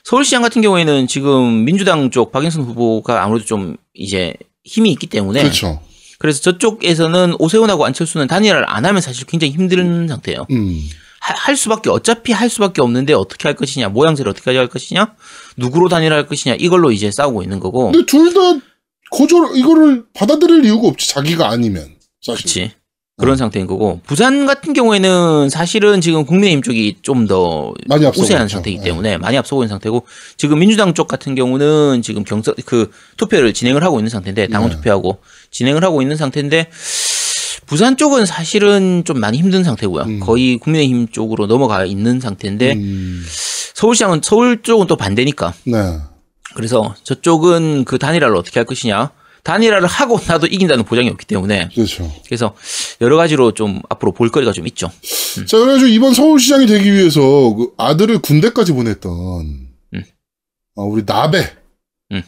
서울시장 같은 경우에는 지금 민주당 쪽 박영선 후보가 아무래도 좀 이제 힘이 있기 때문에 그렇죠. 그래서 저쪽에서는 오세훈하고 안철수는 단일화를 안 하면 사실 굉장히 힘든 상태예요. 음. 하- 할 수밖에 어차피 할 수밖에 없는데 어떻게 할 것이냐 모양새를 어떻게 할 것이냐 누구로 단일화할 것이냐 이걸로 이제 싸우고 있는 거고 근데 둘 다 거절 이거를 받아들일 이유가 없지 자기가 아니면 사실. 그렇지 그런 상태인 거고 부산 같은 경우에는 사실은 지금 국민의힘 쪽이 좀 더 우세한. 상태이기 네. 때문에 많이 앞서고 있는 상태고 지금 민주당 쪽 같은 경우는 지금 경선 그 투표를 진행을 하고 있는 상태인데 당원 네. 투표하고 진행을 하고 있는 상태인데 부산 쪽은 사실은 좀 많이 힘든 상태고요. 음. 거의 국민의힘 쪽으로 넘어가 있는 상태인데 음, 서울시장은 서울 쪽은 또 반대니까 네. 그래서 저쪽은 그 단일화를 어떻게 할 것이냐 단일화를 하고 나도 이긴다는 보장이 없기 때문에 그렇죠. 그래서 여러 가지로 좀 앞으로 볼거리가 좀 있죠. 자, 그래가지고 이번 서울시장이 되기 위해서 그 아들을 군대까지 보냈던, 음. 어, 우리 나베. 음.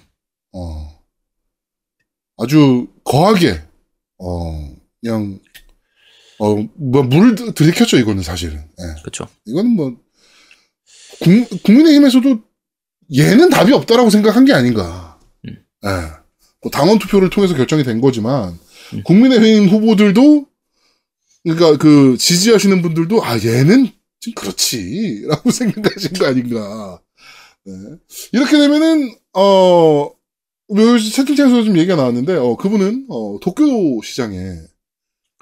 어, 아주 거하게, 어, 그냥, 어, 뭐, 물을 들- 들이켰죠, 이거는 사실은. 예. 그렇죠. 이거는 뭐, 국, 국민의힘에서도 얘는 답이 없다라고 생각한 게 아닌가. 음. 예. 뭐 당원 투표를 통해서 결정이 된 거지만, 음. 국민의힘 후보들도, 그러니까 그 지지하시는 분들도, 아, 얘는 좀 그렇지. 라고 생각하신 거 아닌가. 네. 이렇게 되면은, 어, 뭐 채팅창에서 좀 얘기가 나왔는데, 어, 그분은, 어, 도쿄 시장에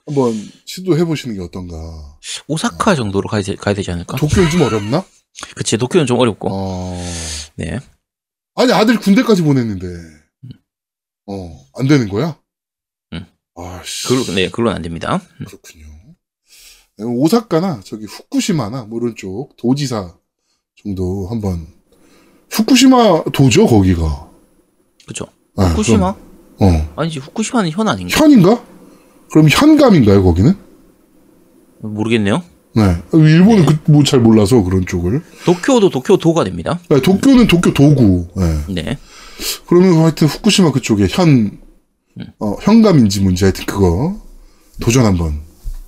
한번 시도해 보시는 게 어떤가. 오사카 정도로 가야, 되, 가야 되지 않을까? 도쿄는 좀 어렵나? 그치, 도쿄는 좀 어렵고. 어. 네. 아니, 아들 군대까지 보냈는데, 어, 안 되는 거야? 음. 아씨. 그걸로, 네, 그걸로는 안 됩니다. 그렇군요. 네, 오사카나, 저기, 후쿠시마나, 뭐 이런 쪽, 도지사 정도 한번, 후쿠시마 도죠, 거기가. 그쵸. 아, 후쿠시마? 그럼, 어. 아니지, 후쿠시마는 현 아닌가? 현인가? 그럼 현감인가요, 거기는? 모르겠네요. 네. 일본은 그, 뭐 잘 몰라서 그런 쪽을. 도쿄도 도쿄도가 됩니다. 네, 도쿄는 도쿄 도구. 네. 네. 그러면 하여튼 후쿠시마 그쪽에 현, 어, 현감인지 뭔지 하여튼 그거 도전 한번,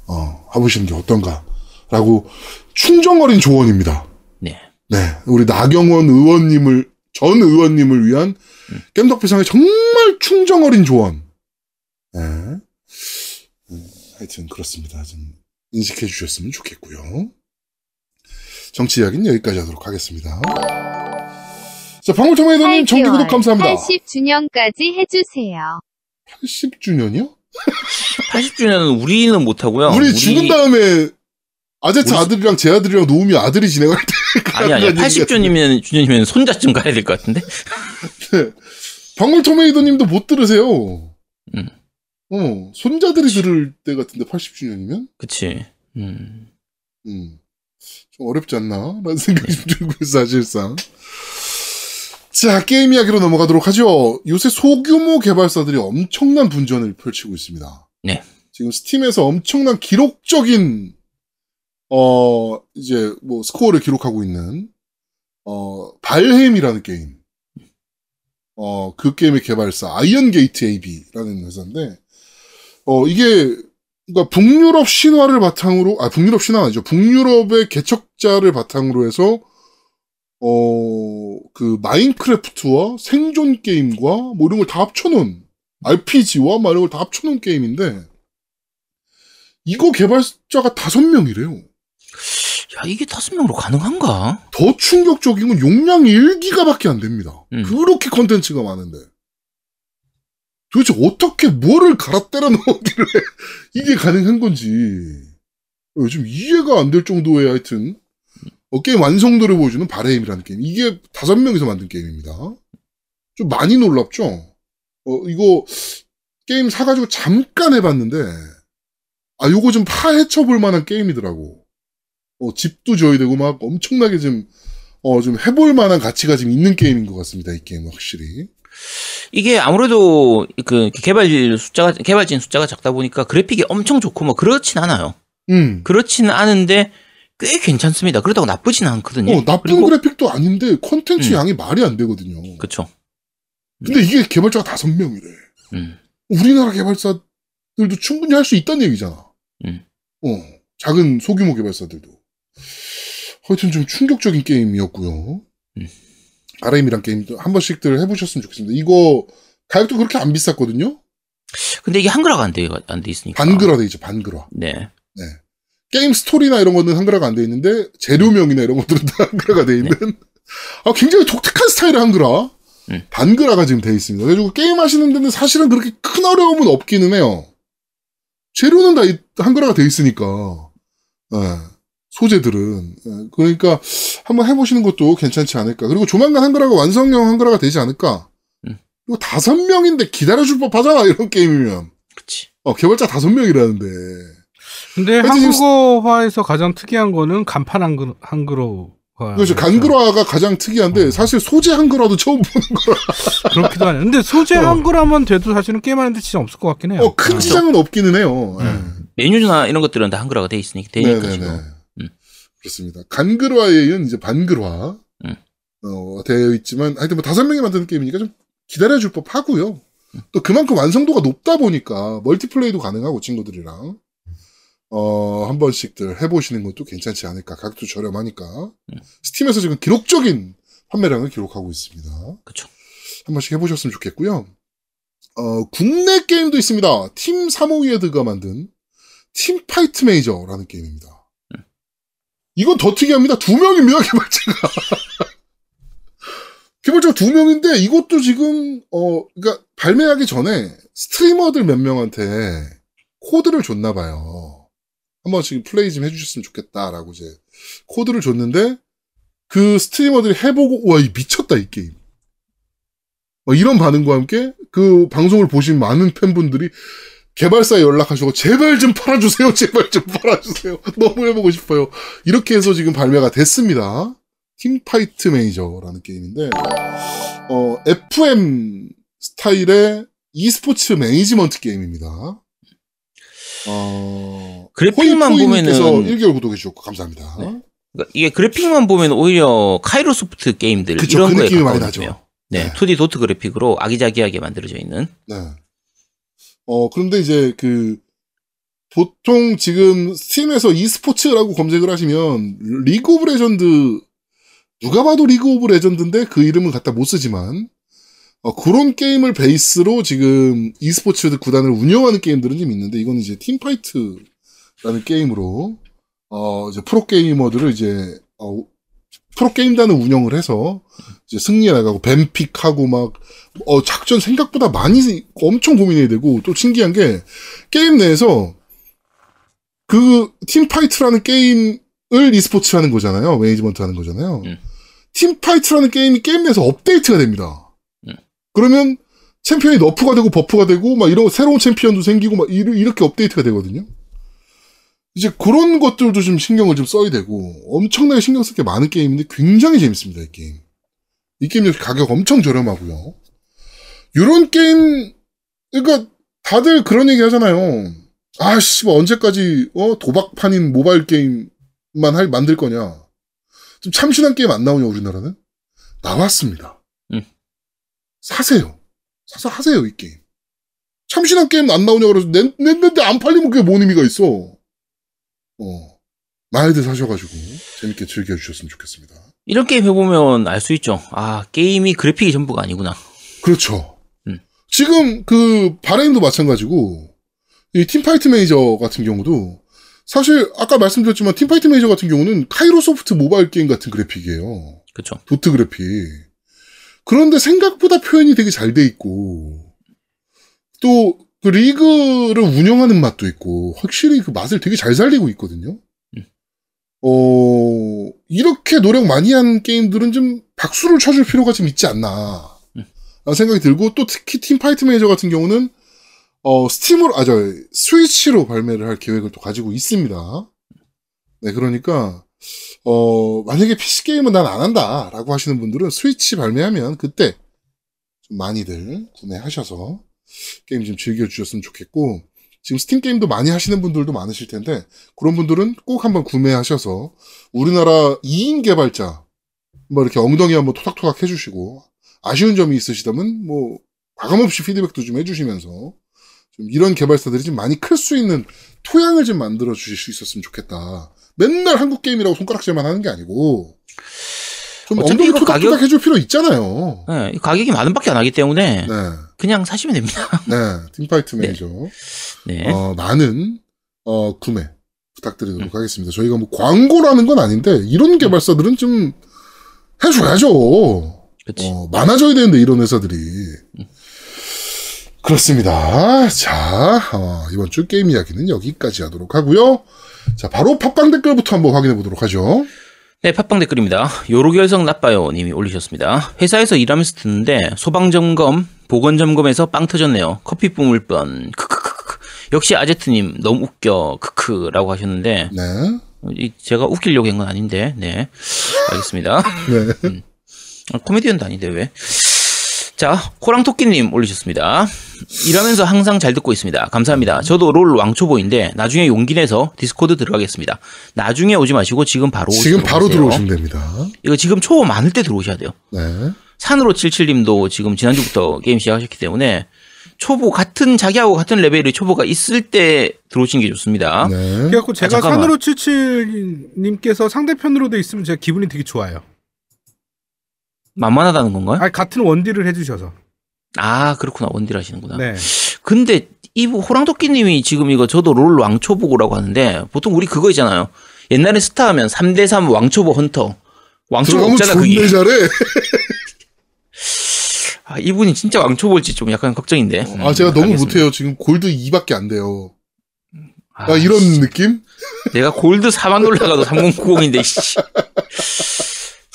어, 해보시는 게 어떤가. 라고 충정어린 조언입니다. 네. 네. 우리 나경원 의원님을, 전 의원님을 위한 깸덕비상의 정말 충정어린 조언. 네. 음, 하여튼 그렇습니다. 좀 인식해 주셨으면 좋겠고요. 정치 이야기는 여기까지 하도록 하겠습니다. 자, 방울토마토님 정기 구독 감사합니다. 80주년까지 해주세요. 80주년이요? 80주년은 우리는 못하고요. 우리, 죽은 다음에 아제트 우리- 아들이랑 제 아들이랑 노우미 아들이 진행할 때 아니, 아니, 80주년이면, 주년이면 손자쯤 가야 될 것 같은데? 방울토메이더 님도 못 들으세요. 음. 어, 손자들이 들을 때 같은데 80주년이면? 그치. 음. 음, 좀 어렵지 않나? 라는 생각이 좀 들고요, 사실상. 자, 게임 이야기로 넘어가도록 하죠. 요새 소규모 개발사들이 엄청난 분전을 펼치고 있습니다. 네. 지금 Steam에서 엄청난 기록적인, 어, 이제 뭐 스코어를 기록하고 있는, 어, Valheim이라는 게임. 어, 그 게임의 개발사, Iron Gate AB라는 회사인데, 어, 이게, 그러니까 북유럽 신화를 바탕으로, 아, 북유럽 신화 아니죠. 북유럽의 개척자를 바탕으로 해서, 어, 그, 마인크래프트와 생존 게임과 뭐 이런 걸 다 합쳐놓은, RPG와 막 이런 걸 다 합쳐놓은 게임인데, 이거 개발자가 다섯 명이래요. 야, 이게 다섯 명으로 가능한가? 더 충격적인 건 용량이 1기가밖에 안 됩니다. 음. 그렇게 컨텐츠가 많은데. 도대체 어떻게 뭐를 갈아 때려 넣었길래 이게 가능한 건지. 요즘 이해가 안 될 정도의 하여튼, 어, 게임 완성도를 보여주는 발헤임이라는 게임. 이게 다섯 명이서 만든 게임입니다. 좀 많이 놀랍죠? 어, 이거, 게임 사가지고 잠깐 해봤는데, 아, 요거 좀 파헤쳐 볼 만한 게임이더라고. 어, 집도 지어야 되고 막 엄청나게 좀, 어, 좀 해볼 만한 가치가 좀 있는 게임인 것 같습니다. 이 게임 확실히. 이게 아무래도 그 개발 숫자가 개발진 숫자가 작다 보니까 그래픽이 엄청 좋고 뭐 그렇진 않아요. 음. 그렇지는 않은데 꽤 괜찮습니다. 그렇다고 나쁘진 않거든요. 어, 나쁜 그리고- 그래픽도 아닌데 콘텐츠 음. 양이 말이 안 되거든요. 그쵸. 근데 이게 개발자가 다섯 명이래. 음. 우리나라 개발사들도 충분히 할 수 있다는 얘기잖아. 음. 어, 작은 소규모 개발사들도. 하여튼 좀 충격적인 게임이었고요. 음. RM이란 게임도 한 번씩들 해보셨으면 좋겠습니다. 이거 가격도 그렇게 안 비쌌거든요. 근데 이게 한글화가 안 돼, 안돼 있으니까. 반글화 돼 있죠, 반글화. 네. 게임 스토리나 이런 거는 한글화가 안 돼 있는데 재료명이나 이런 것들은 다 한글화가 돼 있는 아, 굉장히 독특한 스타일의 한글화 음. 반글화가 지금 돼 있습니다. 그래가지고 게임 하시는 데는 사실은 그렇게 큰 어려움은 없기는 해요. 재료는 다 이- 한글화가 돼 있으니까 예, 소재들은 예, 그러니까 한번 해보시는 것도 괜찮지 않을까. 그리고 조만간 한글화가 완성형 한글화가 되지 않을까. 음. 그리고 다섯 명인데 기다려줄 법하잖아 이런 게임이면 그치. 어, 개발자 다섯 명이라는데 근데 한국어화에서 가장 특이한 거는 간판 한글, 한글어화. 그렇죠. 간글화가 가장 특이한데 사실 소재 한글화도 처음 보는 거라. 그렇기도 하네. 근데 소재 어. 한글화만 돼도 사실은 게임하는데 지장 없을 것 같긴 해요. 어, 큰 어. 지장은 없기는 해요. 음. 메뉴나 이런 것들은 다 한글화가 돼 있으니까 네. 되니까 네네네. 지금. 음. 그렇습니다. 간글화에는 이제 반글화 음. 어, 되어 있지만 하여튼 뭐 다섯 명이 만드는 게임이니까 좀 기다려줄 법 하고요. 또 그만큼 완성도가 높다 보니까 멀티플레이도 가능하고 친구들이랑 어, 한 번씩들 해보시는 것도 괜찮지 않을까. 가격도 저렴하니까. 음. 스팀에서 지금 기록적인 판매량을 기록하고 있습니다. 그쵸. 한 번씩 해보셨으면 좋겠고요. 어, 국내 게임도 있습니다. 팀 사모예드가 만든 팀 파이트 매니저라는 게임입니다. 이건 더 특이합니다. 두 명입니다, 개발자가. 개발자가 두 명인데 이것도 지금 어 그러니까 발매하기 전에 스트리머들 몇 명한테 코드를 줬나 봐요. 한 번씩 플레이 좀 해주셨으면 좋겠다라고 이제 코드를 줬는데 그 스트리머들이 해보고 와 이 미쳤다 이 게임. 어, 이런 반응과 함께 그 방송을 보신 많은 팬분들이 개발사에 연락하시고 제발 좀 팔아주세요. 제발 좀 팔아주세요. 너무 해보고 싶어요. 이렇게 해서 지금 발매가 됐습니다. 팀파이트 매니저라는 게임인데 어, FM 스타일의 e스포츠 매니지먼트 게임입니다. 어, 그래픽만 보면은- 1개월 구독해 주셨고 감사합니다. 네. 그러니까 이게 그래픽만 보면 오히려 카이로소프트 게임들 그쵸, 이런 그 거에 느낌이 많이 나죠. 네, 네. 2D 도트 그래픽으로 아기자기하게 만들어져 있는. 네. 어, 그런데 이제 그, 보통 지금 스팀에서 e스포츠라고 검색을 하시면, 리그 오브 레전드, 누가 봐도 리그 오브 레전드인데 그 이름은 갖다 못 쓰지만, 어, 그런 게임을 베이스로 지금 e스포츠 구단을 운영하는 게임들은 좀 있는데, 이건 이제 팀파이트라는 게임으로, 어, 이제 프로 게이머들을 이제, 어, 프로 게임단을 운영을 해서, 이제 승리해 나가고, 밴픽하고 막, 어, 작전 생각보다 많이, 엄청 고민해야 되고, 또 신기한 게, 게임 내에서, 그, 팀파이트라는 게임을 e스포츠 하는 거잖아요. 매니지먼트 하는 거잖아요. 음. 팀파이트라는 게임이 게임 내에서 업데이트가 됩니다. 음. 그러면, 챔피언이 너프가 되고, 버프가 되고, 막 이런, 새로운 챔피언도 생기고, 막 이렇게 업데이트가 되거든요. 이제 그런 것들도 좀 신경을 좀 써야 되고, 엄청나게 신경 쓸 게 많은 게임인데, 굉장히 재밌습니다, 이 게임. 이 게임 역시 가격 엄청 저렴하고요. 요런 게임, 그러니까 다들 그런 얘기 하잖아요. 아씨, 뭐 언제까지 어 도박판인 모바일 게임만 할 만들 거냐? 좀 참신한 게임 안 나오냐 우리나라는? 나왔습니다. 음. 사세요. 사서 하세요 이 게임. 참신한 게임 안 나오냐 그래서 냈, 냈는데 안 팔리면 그게 뭔 의미가 있어? 어 많이들 사셔가지고 재밌게 즐겨주셨으면 좋겠습니다. 이런 게임 해보면 알 수 있죠. 아, 게임이 그래픽이 전부가 아니구나. 그렇죠. 음. 지금 그 발헤임도 마찬가지고 이 팀파이트 매니저 같은 경우도 사실 아까 말씀드렸지만 팀파이트 매니저 같은 경우는 카이로 소프트 모바일 게임 같은 그래픽이에요. 그쵸. 도트 그래픽. 그런데 생각보다 표현이 되게 잘 돼 있고 또 그 리그를 운영하는 맛도 있고 확실히 그 맛을 되게 잘 살리고 있거든요. 음. 어 이렇게 노력 많이 한 게임들은 좀 박수를 쳐줄 필요가 좀 있지 않나 음. 라는 생각이 들고 또 특히 팀 파이트 매니저 같은 경우는 어 스팀으로 아저 스위치로 발매를 할 계획을 또 가지고 있습니다. 네 그러니까 어, 만약에 PC 게임은 난 안 한다 라고 하시는 분들은 스위치 발매하면 그때 좀 많이들 구매하셔서 게임 좀 즐겨주셨으면 좋겠고 지금 스팀 게임도 많이 하시는 분들도 많으실 텐데 그런 분들은 꼭 한번 구매하셔서 우리나라 2인 개발자 뭐 이렇게 엉덩이 한번 토닥토닥 해주시고 아쉬운 점이 있으시다면 뭐 과감없이 피드백도 좀 해주시면서 좀 이런 개발사들이 좀 많이 클 수 있는 토양을 좀 만들어 주실 수 있었으면 좋겠다. 맨날 한국 게임이라고 손가락질만 하는 게 아니고 좀 엉덩이 토닥토닥 가격- 해줄 필요 있잖아요. 네, 이 가격이 만 원밖에 안 하기 때문에 네, 그냥 사시면 됩니다. 네, 팀파이트 네. 매니저 네. 어, 많은 어, 구매 부탁드리도록 하겠습니다. 저희가 뭐 광고라는 건 아닌데 이런 개발사들은 좀 해줘야죠. 그렇지. 어, 많아져야 되는데 이런 회사들이 그렇습니다. 자 어, 이번 주 게임 이야기는 여기까지 하도록 하고요. 자 바로 팟빵 댓글부터 한번 확인해 보도록 하죠. 네, 팟빵 댓글입니다. 요로결석 나빠요 님이 올리셨습니다. 회사에서 일하면서 듣는데 소방점검, 보건점검에서 빵 터졌네요. 커피 뿜을 뻔. 크크크크. 역시 아제트님 너무 웃겨. 크크라고 하셨는데 네, 이- 제가 웃기려고 한 건 아닌데 네 알겠습니다. 네, 아, 코미디언도 아닌데 왜? 자, 호랑토끼님 올리셨습니다. 일하면서 항상 잘 듣고 있습니다. 감사합니다. 저도 롤 왕초보인데 나중에 용기 내서 디스코드 들어가겠습니다. 나중에 오지 마시고 지금 바로 지금 바로 들어오세요. 들어오시면 됩니다. 이거 지금 초보 많을 때 들어오셔야 돼요. 네, 산으로 77님도 지금 지난주부터 게임 시작하셨기 때문에 초보 같은 자기하고 같은 레벨의 초보가 있을 때 들어오시는 게 좋습니다. 네, 그래갖고 제가 아. 산으로 77님께서 상대편으로 돼 있으면 제가 기분이 되게 좋아요. 만만하다는 건가요? 아니 같은 원딜을 해주셔서. 아 그렇구나 원딜 하시는구나. 네. 근데 이 호랑토끼님이 지금 이거 저도 롤 왕초보라고 하는데 보통 우리 그거 있잖아요. 옛날에 스타 하면 3대3 왕초보 헌터. 왕초보 없잖아 그게. 잘해. 아, 이분이 진짜 왕초보일지 좀 약간 걱정인데. 아 제가 음, 너무 알겠습니다. 못해요. 지금 골드 2밖에 안 돼요. 아, 아, 이런 느낌? 내가 골드 4만 올라가도 3090인데 씨.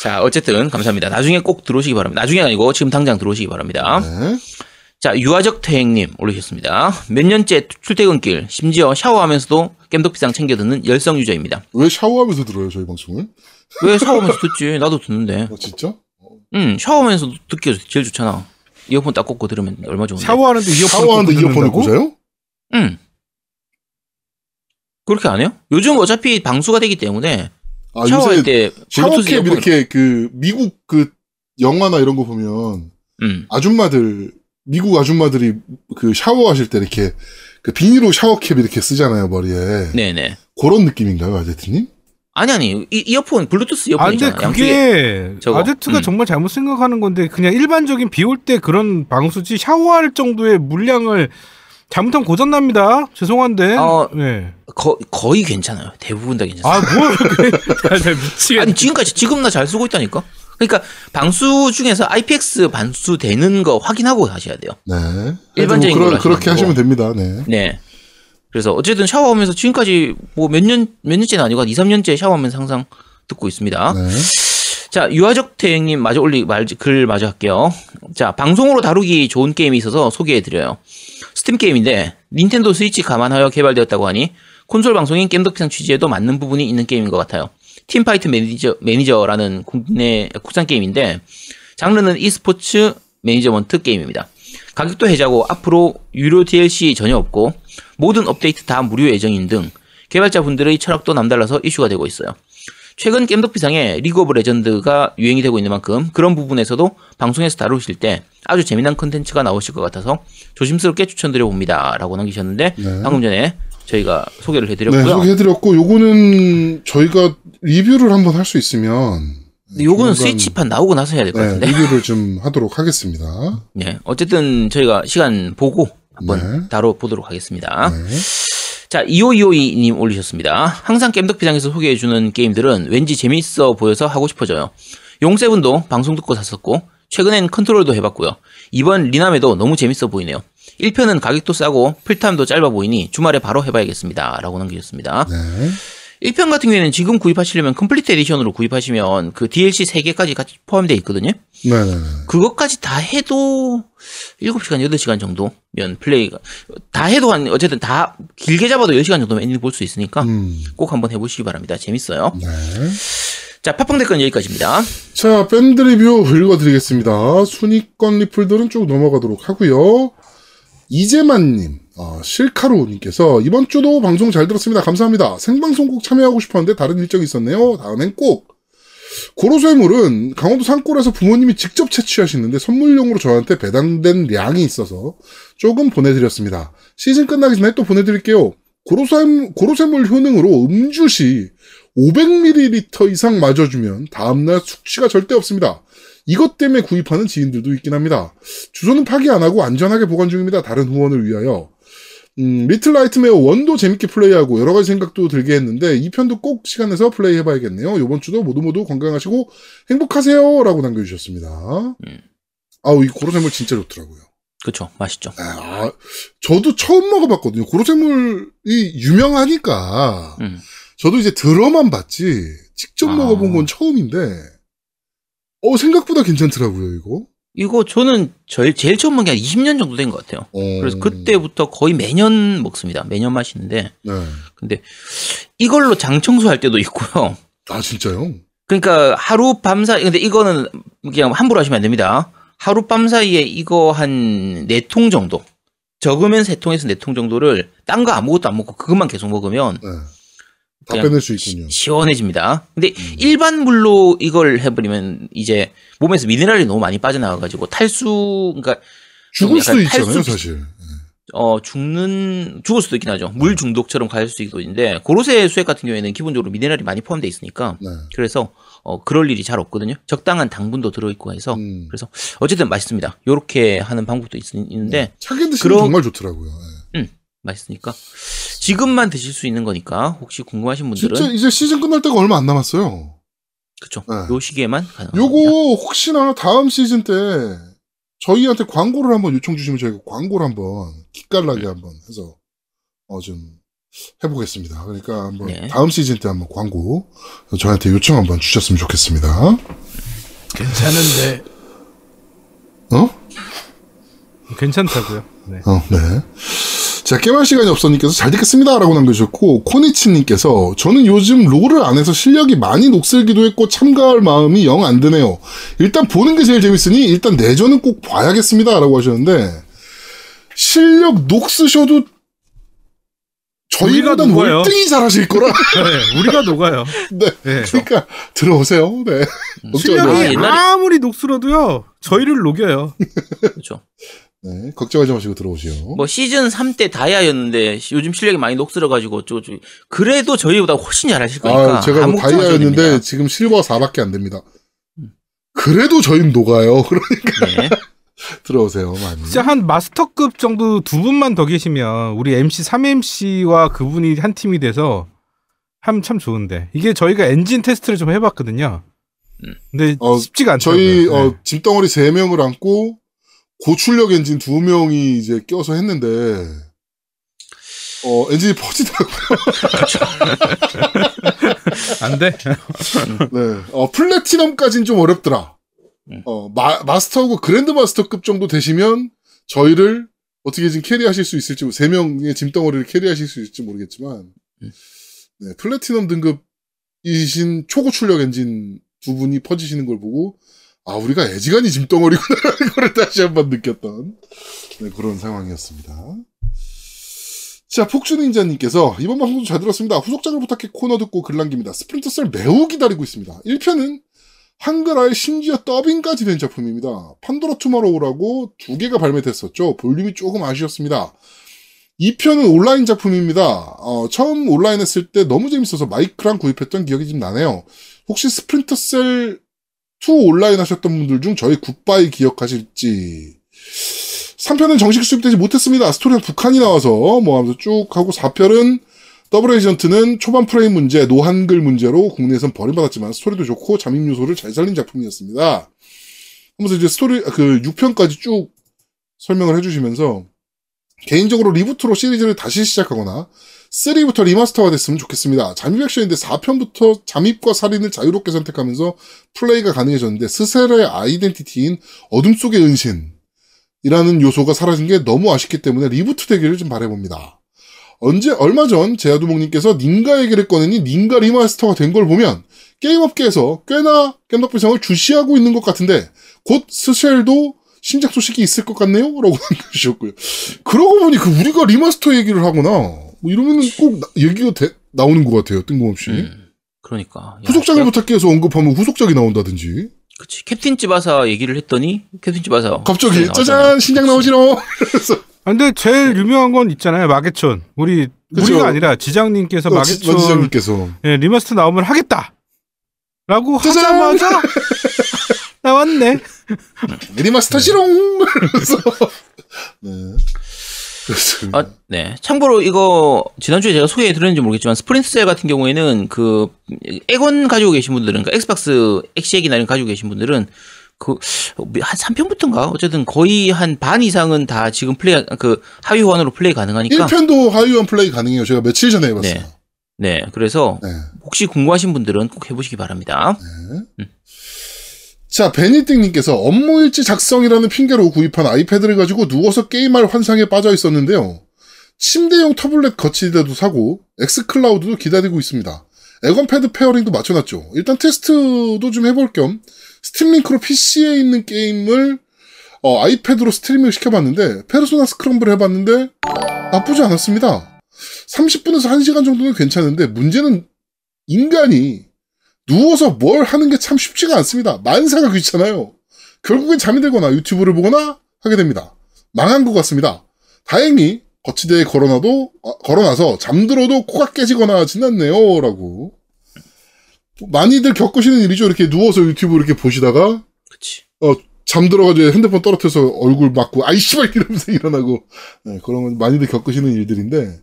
자, 어쨌든 감사합니다. 나중에 꼭 들어오시기 바랍니다. 나중에 아니고 지금 당장 들어오시기 바랍니다. 네. 자, 유아적 퇴행님 올리셨습니다. 몇 년째 출퇴근길, 심지어 샤워하면서도 겜덕비상 챙겨 듣는 열성 유저입니다. 왜 샤워하면서 들어요 저희 방송을? 왜 샤워하면서 듣지? 나도 듣는데. 아 진짜? 응, 샤워하면서 듣기 제일 좋잖아. 이어폰 딱 꽂고 들으면 얼마 좋은데. 샤워하는데 이어폰 샤워하는데 이어폰을 꽂아요? 응. 그렇게 안 해요? 요즘 어차피 방수가 되기 때문에 아 샤워할 요새 때 샤워캡 이어폰 이렇게 그 미국 그 영화나 이런 거 보면 응. 아줌마들 미국 아줌마들이 그 샤워하실 때 이렇게 그 비닐로 샤워캡 이렇게 쓰잖아요 머리에 네네. 그런 느낌인가요 아제트님? 아니 아니 이, 이어폰 블루투스 아 근데 이어폰이잖아. 그게 저거. 아제트가 음. 정말 잘못 생각하는 건데 그냥 일반적인 비 올 때 그런 방수지 샤워할 정도의 물량을 잘못하면 고장 납니다. 죄송한데. 어, 네. 거, 거의 괜찮아요. 대부분 다 괜찮아요. 아뭘 잘 미치겠네. 아니 지금까지 지금 나 잘 쓰고 있다니까. 그러니까 방수 중에서 IPX 반수 되는 거 확인하고 하셔야 돼요. 네. 일반적인 뭐 그런, 그렇게 하시면 됩니다. 네. 네. 그래서 어쨌든 샤워하면서 지금까지 뭐 몇 년, 몇 년째는 아니고 한 2, 3년째 샤워하면서 항상 듣고 있습니다. 네. 자, 유아적 태행님 마저 올리, 말, 글 마저 할게요. 자, 방송으로 다루기 좋은 게임이 있어서 소개해드려요. 스팀 게임인데, 닌텐도 스위치 감안하여 개발되었다고 하니, 콘솔 방송인 겜덕비상 취지에도 맞는 부분이 있는 게임인 것 같아요. 팀파이트 매니저, 매니저라는 국내, 국산 게임인데, 장르는 e스포츠 매니저먼트 게임입니다. 가격도 해자고 앞으로 유료 DLC 전혀 없고 모든 업데이트 다 무료 예정인 등 개발자분들의 철학도 남달라서 이슈가 되고 있어요. 최근 겜덕비상에 리그 오브 레전드가 유행이 되고 있는 만큼 그런 부분에서도 방송에서 다루실 때 아주 재미난 컨텐츠가 나오실 것 같아서 조심스럽게 추천드려 봅니다. 라고 남기셨는데 네. 방금 전에 저희가 소개를 네, 해드렸고요. 소개해드렸고, 요거는 저희가 리뷰를 한번 할 수 있으면. 요거는 스위치판 나오고 나서 해야 될것 네, 같은데. 리뷰를 좀 하도록 하겠습니다. 네, 어쨌든 저희가 시간 보고 한번 네. 다뤄보도록 하겠습니다. 네. 자, 2525님 올리셨습니다. 항상 겜덕비상에서 소개해주는 게임들은 왠지 재밌어 보여서 하고 싶어져요. 용seven도 방송 듣고 샀었고, 최근엔 컨트롤도 해봤고요. 이번 리남에도 너무 재밌어 보이네요. 1편은 가격도 싸고 플탐도 짧아 보이니 주말에 바로 해봐야겠습니다. 라고 남기셨습니다. 네. 1편 같은 경우에는 지금 구입하시려면 Complete Edition으로 구입하시면 그 DLC 3개까지 같이 포함되어 있거든요. 네네네. 그것까지 다 해도 7시간, 8시간 정도면 플레이가 다 해도 한 어쨌든 다 길게 잡아도 10시간 정도면 엔딩 볼 수 있으니까 음. 꼭 한번 해 보시기 바랍니다. 재밌어요. 네. 자, 팟빵 댓글 여기까지입니다. 자, 밴드 리뷰 읽어 드리겠습니다. 순위권 리플들은 쭉 넘어가도록 하고요. 이재만님, 어, 실카로님께서 이번 주도 방송 잘 들었습니다. 감사합니다. 생방송 꼭 참여하고 싶었는데 다른 일정이 있었네요. 다음엔 꼭. 고로쇠물은 강원도 산골에서 부모님이 직접 채취하시는데 선물용으로 저한테 배당된 량이 있어서 조금 보내드렸습니다. 시즌 끝나기 전에 또 보내드릴게요. 고로쇠, 고로쇠물 효능으로 음주 시 500ml 이상 마셔주면 다음날 숙취가 절대 없습니다. 이것 때문에 구입하는 지인들도 있긴 합니다. 주소는 파기 안 하고 안전하게 보관 중입니다. 다른 후원을 위하여. 음, Little Nightmare one도 재밌게 플레이하고 여러 가지 생각도 들게 했는데 이 편도 꼭 시간 내서 플레이 해봐야겠네요. 이번 주도 모두 모두 건강하시고 행복하세요라고 남겨주셨습니다. 아우 이 고로쇠물 진짜 좋더라고요. 그쵸. 맛있죠. 아, 저도 처음 먹어봤거든요. 고로쇠물이 유명하니까 음. 저도 이제 들어만 봤지 직접 아. 먹어본 건 처음인데 어 생각보다 괜찮더라고요 이거. 이거 저는 제일, 제일 처음 먹은 게 한 20년 정도 된 것 같아요. 어. 그래서 그때부터 거의 매년 먹습니다. 매년 마시는데. 네. 근데 이걸로 장 청소할 때도 있고요. 아 진짜요? 그러니까 하루 밤 사이 근데 이거는 그냥 함부로 하시면 안 됩니다. 하루 밤 사이에 이거 한 네 통 정도 적으면 세 통에서 네 통 정도를 딴 거 아무것도 안 먹고 그것만 계속 먹으면 네. 다 빼낼 수 있군요. 시, 원해집니다 근데 음. 일반 물로 이걸 해버리면 이제 몸에서 미네랄이 너무 많이 빠져나가가지고 탈수 그러니까 죽을 수도 있잖아요 사실. 어 죽는 죽을 수도 있긴 하죠. 물 중독처럼 갈 수도 있는데 고로쇠 수액 같은 경우에는 기본적으로 미네랄이 많이 포함되어 있으니까 네. 그래서 어 그럴 일이 잘 없거든요. 적당한 당분도 들어있고 해서 음. 그래서 어쨌든 맛있습니다. 요렇게 하는 방법도 있, 있는데 차게 드시면 그럼- 정말 좋더라고요. 네. 맛있으니까 지금만 드실 수 있는 거니까 혹시 궁금하신 분들은 진짜 이제 시즌 끝날 때가 얼마 안 남았어요. 그쵸 네. 요 시기에만 가능합니다. 요거 혹시나 다음 시즌 때 저희한테 광고를 한번 요청 주시면 저희가 광고를 한번 기깔나게 한번 해서 어 좀 해보겠습니다. 그러니까 한번 네. 다음 시즌 때 한번 광고 저희한테 요청 한번 주셨으면 좋겠습니다. 괜찮은데. 어? 괜찮다고요. 네. 어, 네. 자, 게임할 시간이 없어님께서 잘 듣겠습니다. 라고 남겨주셨고, 코니치님께서 저는 요즘 롤을 안 해서 실력이 많이 녹슬기도 했고 참가할 마음이 영 안 드네요. 일단 보는 게 제일 재밌으니 일단 내전은 꼭 봐야겠습니다. 라고 하셨는데, 실력 녹쓰셔도 저희보다. 월등히 잘하실 거라. 네, 우리가 녹아요. 네. 네. 그러니까 들어오세요. 네. 실력이 아, 아무리 녹슬어도요, 저희를 녹여요. 그렇죠. 네. 걱정하지 마시고 들어오시오. 뭐 시즌 3 때 다이아였는데 시- 요즘 실력이 많이 녹슬어가지고 어쩌고저쩌고 그래도 저희보다 훨씬 잘하실 거니까 아, 제가 뭐 다이아였는데. 지금 실버 4밖에 안 됩니다. 그래도 저희는 녹아요. 그러니까 네. 들어오세요, 많이. 진짜 한 마스터급 정도 두 분만 더 계시면 우리 MC 3MC와 그분이 한 팀이 돼서 하면 참 좋은데 이게 저희가 엔진 테스트를 좀 해봤거든요. 음. 근데 어, 쉽지가 않더라고요. 저희 네. 어, 짐덩어리 3 명을 안고 고출력 엔진 2명이 이제 껴서 했는데 어, 엔진이 퍼지더라고요. 안 돼. 네. 어, platinum까지는 좀 어렵더라. 음. 어, 마, 마스터하고 grand master급 정도 되시면 저희를 어떻게 지금 carry하실 수 있을지, 3명의 짐덩어리를 carry하실 수 있을지 모르겠지만, 음. 네, 플래티넘 등급이신 초고출력 엔진 두 분이 퍼지시는 걸 보고, 아, 우리가 애지간히 짐덩어리구나라는 걸 다시 한번 느꼈던, 네, 그런 상황이었습니다. 자, 폭주닌자님께서 이번 방송도 잘 들었습니다. 후속작을 부탁해 코너 듣고 글 남깁니다. Splinter Cell 매우 기다리고 있습니다. 1편은 한글화에 심지어 더빙까지 된 작품입니다. Pandora Tomorrow라고 두 개가 발매됐었죠. 볼륨이 조금 아쉬웠습니다. 2편은 온라인 작품입니다. 어, 처음 온라인 했을 때 너무 재밌어서 마이크랑 구입했던 기억이 좀 나네요. 혹시 Splinter Cell 2 온라인 하셨던 분들 중 저희 굿바이 기억하실지. 3편은 정식 수입되지 못했습니다. 스토리가 북한이 나와서 뭐 하면서 쭉 하고 4편은 Double Agent는 초반 프레임 문제, no한글 문제로 국내에선 버림받았지만 스토리도 좋고 잠입 요소를 잘 살린 작품이었습니다. 하면서 이제 스토리 그 6편까지 쭉 설명을 해주시면서 개인적으로 reboot로 시리즈를 다시 시작하거나 3부터 remaster가 됐으면 좋겠습니다. 잠입 액션인데 4편부터 잠입과 살인을 자유롭게 선택하면서 플레이가 가능해졌는데 스셀의 아이덴티티인 어둠 속의 은신 이라는 요소가 사라진 게 너무 아쉽기 때문에 reboot 되기를 좀 바라봅니다. 언제 얼마 전 제아두목님께서 닌가 얘기를 꺼내니 닌가 remaster가 된 걸 보면 게임업계에서 꽤나 겜덕비상을 주시하고 있는 것 같은데 곧 스셀도 신작 소식이 있을 것 같네요? 라고 남겨주셨고요. 그러고 보니 그 우리가 remaster 얘기를 하거나 뭐 이러면은 꼭 나- 얘기가 돼- 나오는 것 같아요. 뜬금없이. 음, 그러니까. 야, 후속작을 야, 부탁해 해서 언급하면 후속작이 나온다든지. 그치. 캡틴 츠바사 얘기를 했더니 캡틴 츠바사. 갑자기 나오잖아. 짜잔 신작 나오지롱. 아, 근데 제일 유명한 건 있잖아요. 마계촌. 우리 그쵸. 우리가 아니라 지장님께서 어, 지- 마계촌 지 장님께서 예, remaster 나오면 하겠다. 라고 짜잔! 하자마자 나왔네. remaster 시롱. 그래서 네. 그렇습니다. 아, 네. 참고로 이거 지난주에 제가 소개해 드렸는지 모르겠지만 Splinter Cell 같은 경우에는 그 엑원 가지고 계신 분들은 그러니까 엑스박스 엑시액이나 이런 거 가지고 계신 분들은 그한 3편부터인가 어쨌든 거의 한 반 이상은 다 지금 플레이 그 하위 호환으로 플레이 가능하니까 1편도 하위원 플레이 가능해요. 제가 며칠 전에 해 봤어요. 네. 네. 그래서 네. 혹시 궁금하신 분들은 꼭 해 보시기 바랍니다. 자, 베니띵님께서 업무일지 작성이라는 핑계로 구입한 아이패드를 가지고 누워서 게임할 환상에 빠져 있었는데요. 침대용 태블릿 거치대도 사고 xCloud도 기다리고 있습니다. 엑원패드 pairing도 맞춰놨죠. 일단 테스트도 좀 해볼 겸 Steam Link로 PC에 있는 게임을 어, 아이패드로 스트리밍 시켜봤는데 페르소나 스크럼블 해봤는데 나쁘지 않았습니다. 30분에서 1시간 정도는 괜찮은데 문제는 인간이 누워서 뭘 하는 게 참 쉽지가 않습니다. 만사가 귀찮아요. 결국엔 잠이 들거나 유튜브를 보거나 하게 됩니다. 망한 것 같습니다. 다행히 거치대에 걸어놔도 아, 걸어놔서 잠들어도 코가 깨지거나 하진 않네요. 라고 많이들 겪으시는 일이죠. 이렇게 누워서 유튜브 이렇게 보시다가 그치. 잠들어가지고 핸드폰 떨어뜨려서 얼굴 맞고 아이 씨발 이러면서 일어나고 네, 그런 건 많이들 겪으시는 일들인데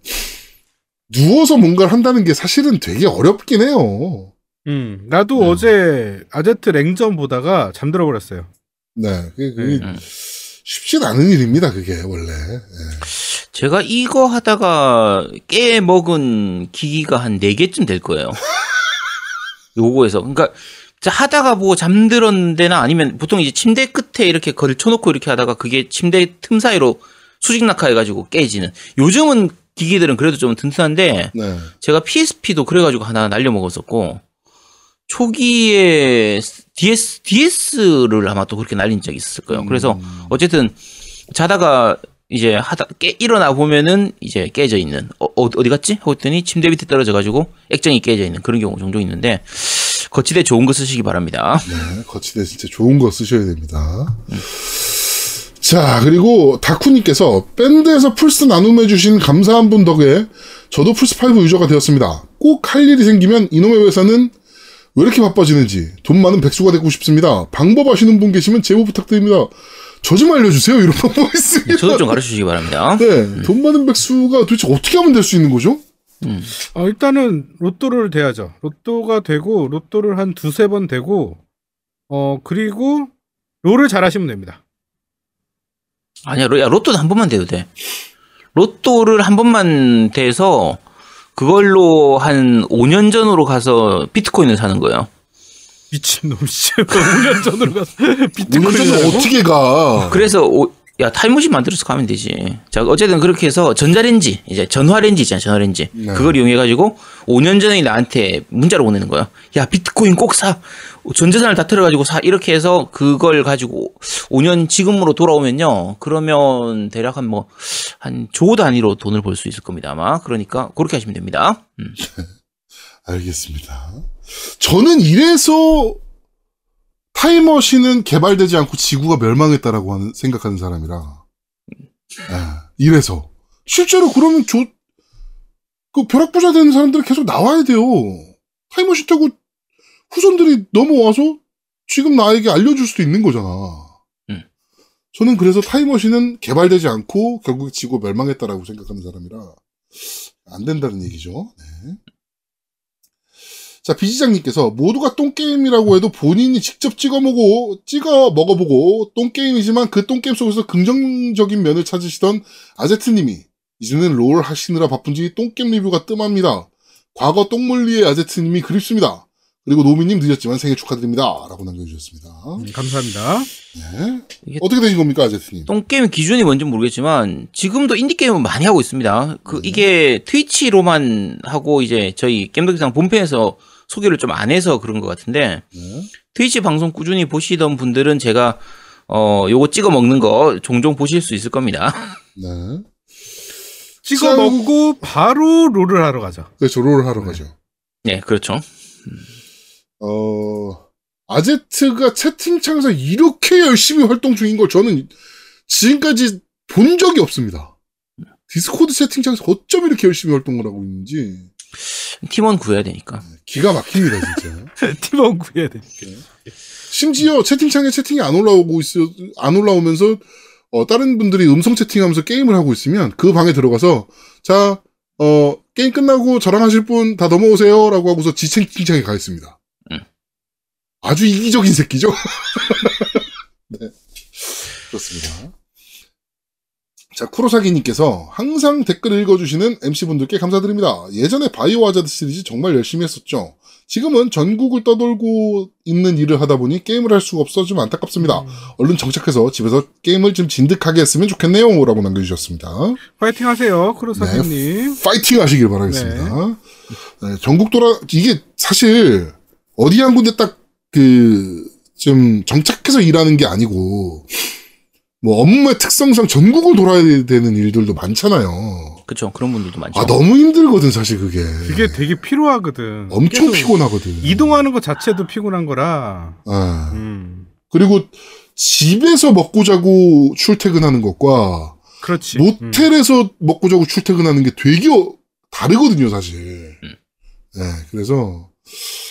누워서 뭔가를 한다는 게 사실은 되게 어렵긴 해요. 음, 나도 음. 어제 아제트 랭전 보다가 잠들어 버렸어요. 네, 그게, 그게 음. 쉽진 않은 일입니다. 그게 원래. 네. 제가 이거 하다가 깨 먹은 기기가 한 4개쯤 될 거예요. 요거에서. 그러니까 자, 하다가 뭐 잠들었는데나 아니면 보통 이제 침대 끝에 이렇게 걸쳐놓고 이렇게 하다가 그게 침대 틈 사이로 수직 낙하해가지고 깨지는. 요즘은 기기들은 그래도 좀 튼튼한데 네. 제가 PSP도 그래가지고 하나 날려 먹었었고 초기에 DS, DS를 아마 또 그렇게 날린 적이 있었을 거예요. 그래서 음. 어쨌든 자다가 이제 하다 깨 일어나 보면은 이제 깨져 있는 어, 어, 디 갔지? 하고 했더니 침대 밑에 떨어져 가지고 액정이 깨져 있는 그런 경우 종종 있는데 거치대 좋은 거 쓰시기 바랍니다. 네, 거치대 진짜 좋은 거 쓰셔야 됩니다. 자, 그리고 다쿠님께서 밴드에서 플스 나눔해주신 감사한 분 덕에 저도 플스5 유저가 되었습니다. 꼭 할 일이 생기면 이놈의 회사는 왜 이렇게 바빠지는지 돈 많은 백수가 되고 싶습니다. 방법 아시는 분 계시면 제보 부탁드립니다. 저 좀 알려주세요. 이런 방법이 있습니다. 저도 좀 가르쳐 주시기 바랍니다. 네, 돈 많은 백수가 도대체 어떻게 하면 될 수 있는 거죠? 어, 일단은 로또를 대야죠. 로또가 되고 로또를 한 두세 번 되고 어 그리고 롤을 잘 하시면 됩니다. 아니야, 로, 야, 로또는 한 번만 돼도 돼. 로또를 한 번만 돼서 그걸로 한 5년 전으로 가서 비트코인을 사는 거예요. 미친놈 씨. 5년 전으로 가서 5년 비트코인 전에 어떻게 가? 그래서 오- 야 타임머신 만들어서 가면 되지. 자 어쨌든 그렇게 해서 전자레인지 이제 전화레인지 있잖아 전화레인지 네. 그걸 이용해 가지고 5년 전에 나한테 문자를 보내는 거야. 야 비트코인 꼭 사. 전 재산을 다 틀어가지고 사 이렇게 해서 그걸 가지고 5년 지금으로 돌아오면요 그러면 대략 한 뭐 한 조 단위로 돈을 벌 수 있을 겁니다 아마 그러니까 그렇게 하시면 됩니다. 음. 알겠습니다. 저는 이래서 타임머신은 개발되지 않고 지구가 멸망했다라고 하는, 생각하는 사람이라. 아, 이래서. 실제로 그러면 저, 그 벼락부자 되는 사람들은 계속 나와야 돼요. 타임머신 타고 후손들이 넘어와서 지금 나에게 알려줄 수도 있는 거잖아. 음. 저는 그래서 타임머신은 개발되지 않고 결국 지구 멸망했다라고 생각하는 사람이라 안 된다는 얘기죠. 네. 자, 비지장님께서 모두가 똥게임이라고 해도 본인이 직접 찍어 먹고, 찍어 먹어보고, 똥게임이지만 그 똥게임 속에서 긍정적인 면을 찾으시던 아제트님이, 이제는 롤 하시느라 바쁜지 똥게임 리뷰가 뜸합니다. 과거 똥물리의 아제트님이 그립습니다. 그리고 노미님 늦었지만 생일 축하드립니다. 라고 남겨주셨습니다. 음, 감사합니다. 네. 어떻게 되신 겁니까, 아제트님? 똥게임 기준이 뭔지 모르겠지만 지금도 인디게임은 많이 하고 있습니다. 그 이게 트위치로만 하고 이제 저희 겜덕기상 본편에서 소개를 좀 안 해서 그런 것 같은데 네. 트위치 방송 꾸준히 보시던 분들은 제가 어 요거 찍어 먹는 거 종종 보실 수 있을 겁니다. 네. 찍어 먹고 바로 롤을 하러 가죠. 그래서 롤을 하러 가죠. 네, 그렇죠. 어, 아제트가 채팅창에서 이렇게 열심히 활동 중인 걸 저는 지금까지 본 적이 없습니다. 디스코드 채팅창에서 어쩜 이렇게 열심히 활동을 하고 있는지 팀원 구해야 되니까. 기가 막힙니다, 진짜. 팀원 구해야 돼. 심지어 채팅창에 채팅이 안 올라오고 있어, 안 올라오면서, 어, 다른 분들이 음성 채팅하면서 게임을 하고 있으면 그 방에 들어가서, 자, 어, 게임 끝나고 저랑 하실 분 다 넘어오세요. 라고 하고서 지 채팅창에 가 있습니다. 음. 아주 이기적인 새끼죠? 네. 그렇습니다. 자, 쿠로사기님께서 항상 댓글 읽어주시는 MC분들께 감사드립니다. 예전에 바이오 하자드 시리즈 정말 열심히 했었죠. 지금은 전국을 떠돌고 있는 일을 하다 보니 게임을 할 수가 없어 좀 안타깝습니다. 얼른 정착해서 집에서 게임을 좀 진득하게 했으면 좋겠네요. 라고 남겨주셨습니다. 파이팅 하세요, 크로사님. 파이팅 하시길 바라겠습니다. 네, 전국 돌아, 이게 사실 어디 한 군데 딱 그, 좀 정착해서 일하는 게 아니고, 뭐 업무의 특성상 전국을 돌아야 되는 일들도 많잖아요. 그렇죠. 그런 분들도 많죠. 아, 너무 힘들거든, 사실 그게. 그게 되게 필요하거든. 엄청 피곤하거든. 이동하는 것 자체도 피곤한 거라. 아. 음. 그리고 집에서 먹고 자고 출퇴근하는 것과 그렇지. 뭐 음. 모텔에서 먹고 자고 출퇴근하는 게 되게 어- 다르거든요, 사실. 네, 그래서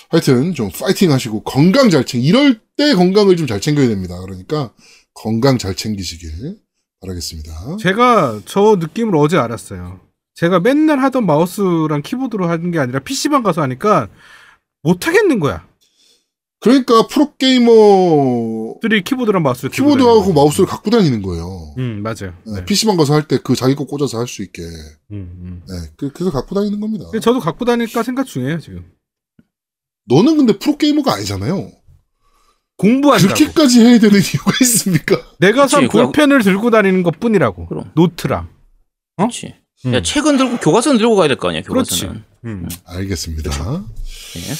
하여튼 좀 파이팅 하시고 건강 잘 챙. 이럴 때 건강을 좀 잘 챙겨야 됩니다. 그러니까 건강 잘 챙기시길 바라겠습니다. 제가 저 느낌을 어제 알았어요. 제가 맨날 하던 마우스랑 키보드로 하는 게 아니라 PC방 가서 하니까 못 하겠는 거야. 그러니까 프로게이머 들이 키보드랑 마우스를 키보드하고 마우스를 갖고 다니는 거예요. 음, 맞아요. 네. PC방 가서 할 때 그 자기 거 꽂아서 할 수 있게. 음, 음. 네, 그- 그래서 갖고 다니는 겁니다. 저도 갖고 다닐까 생각 중이에요, 지금. 너는 근데 프로게이머가 아니잖아요. 공부한다고. 그렇게까지 해야 되는 이유가 있습니까? 내가 산 그치, 그거- 볼펜을 들고 다니는 것 뿐이라고. 그럼. 노트랑. 그렇지. 음. 야, 책은 들고 교과서는 들고 가야 될 거 아니야, 그렇지. 교과서는. 음. 알겠습니다. 네.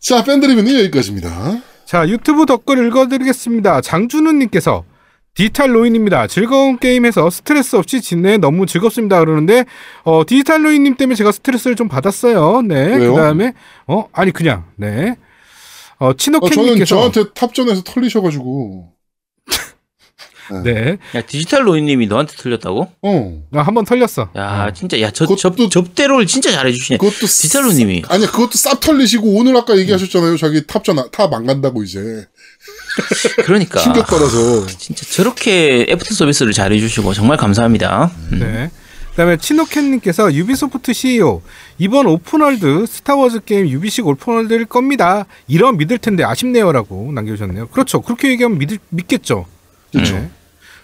자, 밴드리뷰는 여기까지입니다. 자, 유튜브 댓글 읽어드리겠습니다. 장준우님께서 디지털 로인입니다. 즐거운 게임에서 스트레스 없이 지내 너무 즐겁습니다. 그러는데 어, 디지털 로인님 때문에 제가 스트레스를 좀 받았어요. 네. 왜요? 그 다음에 어 아니 그냥 네. 어 어, 저는 치노캔님께서 저한테 탑전에서 털리셔가지고. 네 야, 디지털 로이님이 너한테 털렸다고? 어. 아, 한번 털렸어. 야, 진짜, 야, 저, 그것도- 접, 접대롤을 진짜 잘해주시네. 그것도. 디지털 로이님이. 아니야, 그것도 쌉 털리시고, 오늘 아까 얘기하셨잖아요. 자기 탑전, 탑 안 간다고 이제. 그러니까. 충격 받아서. 진짜 저렇게 애프터 서비스를 잘해 주시고 정말 감사합니다. 음. 네. 그다음에 치노캔님께서 유비소프트 CEO 이번 open world 스타워즈 게임 유비식 open world일 겁니다. 이럼 믿을 텐데 아쉽네요라고 남겨주셨네요. 그렇죠. 그렇게 얘기하면 믿, 믿겠죠. 그렇죠. 네.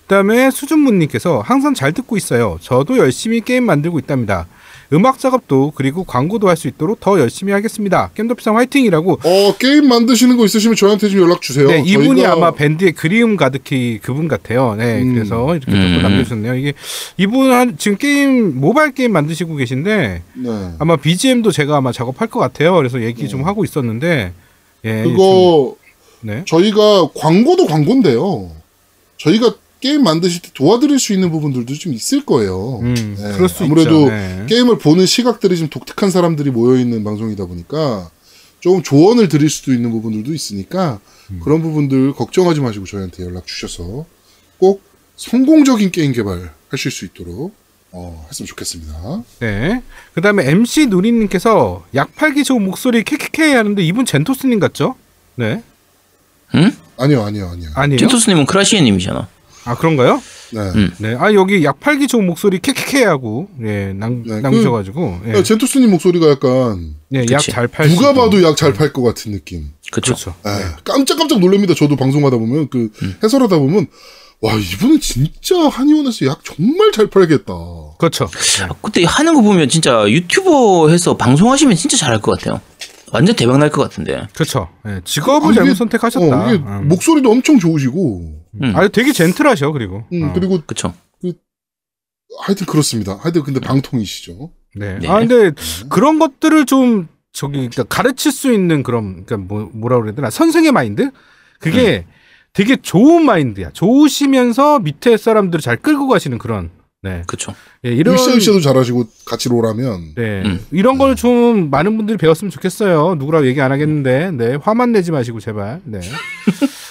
그다음에 수준무님께서 항상 잘 듣고 있어요. 저도 열심히 게임 만들고 있답니다. 음악 작업도 그리고 광고도 할 수 있도록 더 열심히 하겠습니다. 겜더피상 화이팅이라고. 어, 게임 만드시는 거 있으시면 저한테 좀 연락 주세요. 네, 이분이 저희가- 아마 밴드의 그리움 가득히 그분 같아요. 네, 음. 그래서 이렇게 음. 남겨주셨네요. 이게 이분 한 지금 게임 모바일 게임 만드시고 계신데 네. 아마 BGM도 제가 아마 작업할 것 같아요. 그래서 얘기 좀 하고 있었는데 예, 그거, 좀, 네. 저희가 광고도 광고인데요. 저희가 게임 만드실 때 도와드릴 수 있는 부분들도 좀 있을 거예요. 음, 네, 그럴 수 아무래도 있죠. 네. 게임을 보는 시각들이 좀 독특한 사람들이 모여 있는 방송이다 보니까 조금 조언을 드릴 수도 있는 부분들도 있으니까 음. 그런 부분들 걱정하지 마시고 저희한테 연락 주셔서 꼭 성공적인 게임 개발 하실 수 있도록 어, 했으면 좋겠습니다. 네. 그 다음에 MC 누리님께서 약 팔기 좋은 목소리 캐캐캐 하는데 이분 젠토스님 같죠? 네. 응? 아니요, 아니요, 아니요. 아니에요? 틴토스님은 크라시에님이잖아. 아 그런가요? 네. 음. 네. 아 여기 약 팔기 좋은 목소리 캐캐캐 하고 예 남, 네, 남으셔가지고 예. 야, 젠토스님 목소리가 약간 네. 약잘 팔. 누가 수 봐도. 약 잘 팔 것 같은 느낌. 그쵸. 그렇죠. 예, 깜짝깜짝 놀랍니다. 저도 방송하다 보면 그 음. 해설하다 보면 와 이분은 진짜 한의원에서 약 정말 잘 팔겠다. 그렇죠. 아, 그때 하는 거 보면 진짜 유튜버 해서 방송하시면 진짜 잘할 것 같아요. 완전 대박 날 것 같은데. 그렇죠. 예, 직업을 아, 이게- 잘못 선택하셨다. 어, 이게 음. 목소리도 엄청 좋으시고, 음. 아, 되게 젠틀하셔 그리고. 음, 어. 그리고 그쵸. 하여튼 그렇습니다. 하여튼 근데 방통이시죠. 네. 네. 아 근데 그런 것들을 좀 저기 그러니까 가르칠 수 있는 그런 그러니까 뭐 뭐라 그래야 되나 선생의 마인드 그게 되게 좋은 마인드야. 좋으시면서 밑에 사람들을 잘 끌고 가시는 그런 네 그쵸. 예, 이런 으쌰으쌰도 잘하시고 같이 롤하면 네 음. 이런 걸 좀 많은 분들이 배웠으면 좋겠어요. 누구라고 얘기 안 하겠는데 네 화만 내지 마시고 제발 네.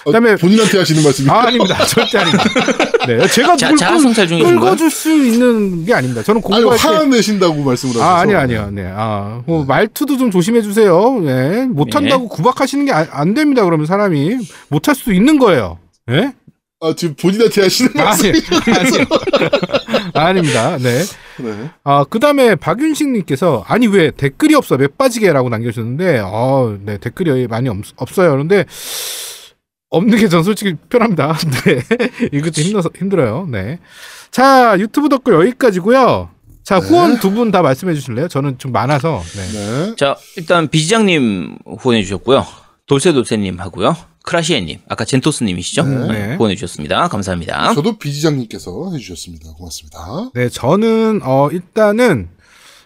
어, 그다음에- 본인한테 하시는 말씀이 아 아닙니다 절대 아닙니다. 네 제가 자, 누굴 자아 끌- 성찰 중이신가요? 끌어줄 수 있는 게 아닙니다. 저는 공부할 때 화내신다고 말씀을 하셔서 아, 아니요, 아니요. 네. 아, 뭐 말투도 좀 조심해 주세요. 네. 못한다고 구박하시는 게안 됩니다. 그러면 사람이 못할 수도 있는 거예요. 예? 아, 지금 본인한테 하시는 아니, 말씀이 아니요. 아닙니다. 네. 네. 아, 그 다음에 박윤식님께서, 아니, 왜 댓글이 없어? 몇 빠지게라고 남겨주셨는데, 어, 네, 댓글이 많이 없, 없어요. 그런데, 없는 게 전 솔직히 편합니다. 네. 이것도 힘들어서, 힘들어요. 네. 자, 유튜브 댓글 여기까지고요 자, 네. 후원 두 분 다 말씀해 주실래요? 저는 좀 많아서, 네. 네. 자, 일단 비지장님 후원해 주셨고요. 돌쇠돌쇠님 하고요. 크라시에님, 아까 젠토스님이시죠? 네. 네. 후원해 주셨습니다. 감사합니다. 저도 비지장님께서 해주셨습니다. 고맙습니다. 네, 저는 어 일단은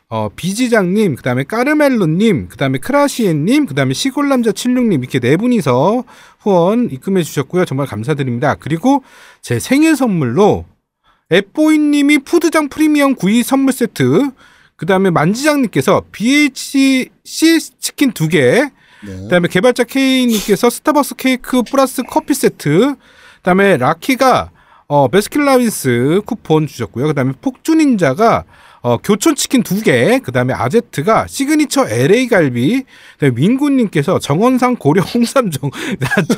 어 비지장님, 그 다음에 까르멜로님, 그 다음에 크라시엔님, 그 다음에 시골남자 76님 이렇게 네 분이서 후원 입금해 주셨고요. 정말 감사드립니다. 그리고 제 생일 선물로 앱보이님이 푸드장 프리미엄 구이 선물 세트, 그 다음에 만지장님께서 BHC 치킨 두 개, 네. 그다음에 개발자 K님께서 스타벅스 케이크 플러스 커피 세트, 그다음에 라키가 어 베스킨라빈스 쿠폰 주셨고요. 그다음에 폭주닌자가 어 교촌 치킨 두 개, 그 다음에 아제트가 signature LA 갈비, 민구님께서 정원삼 고려 홍삼정.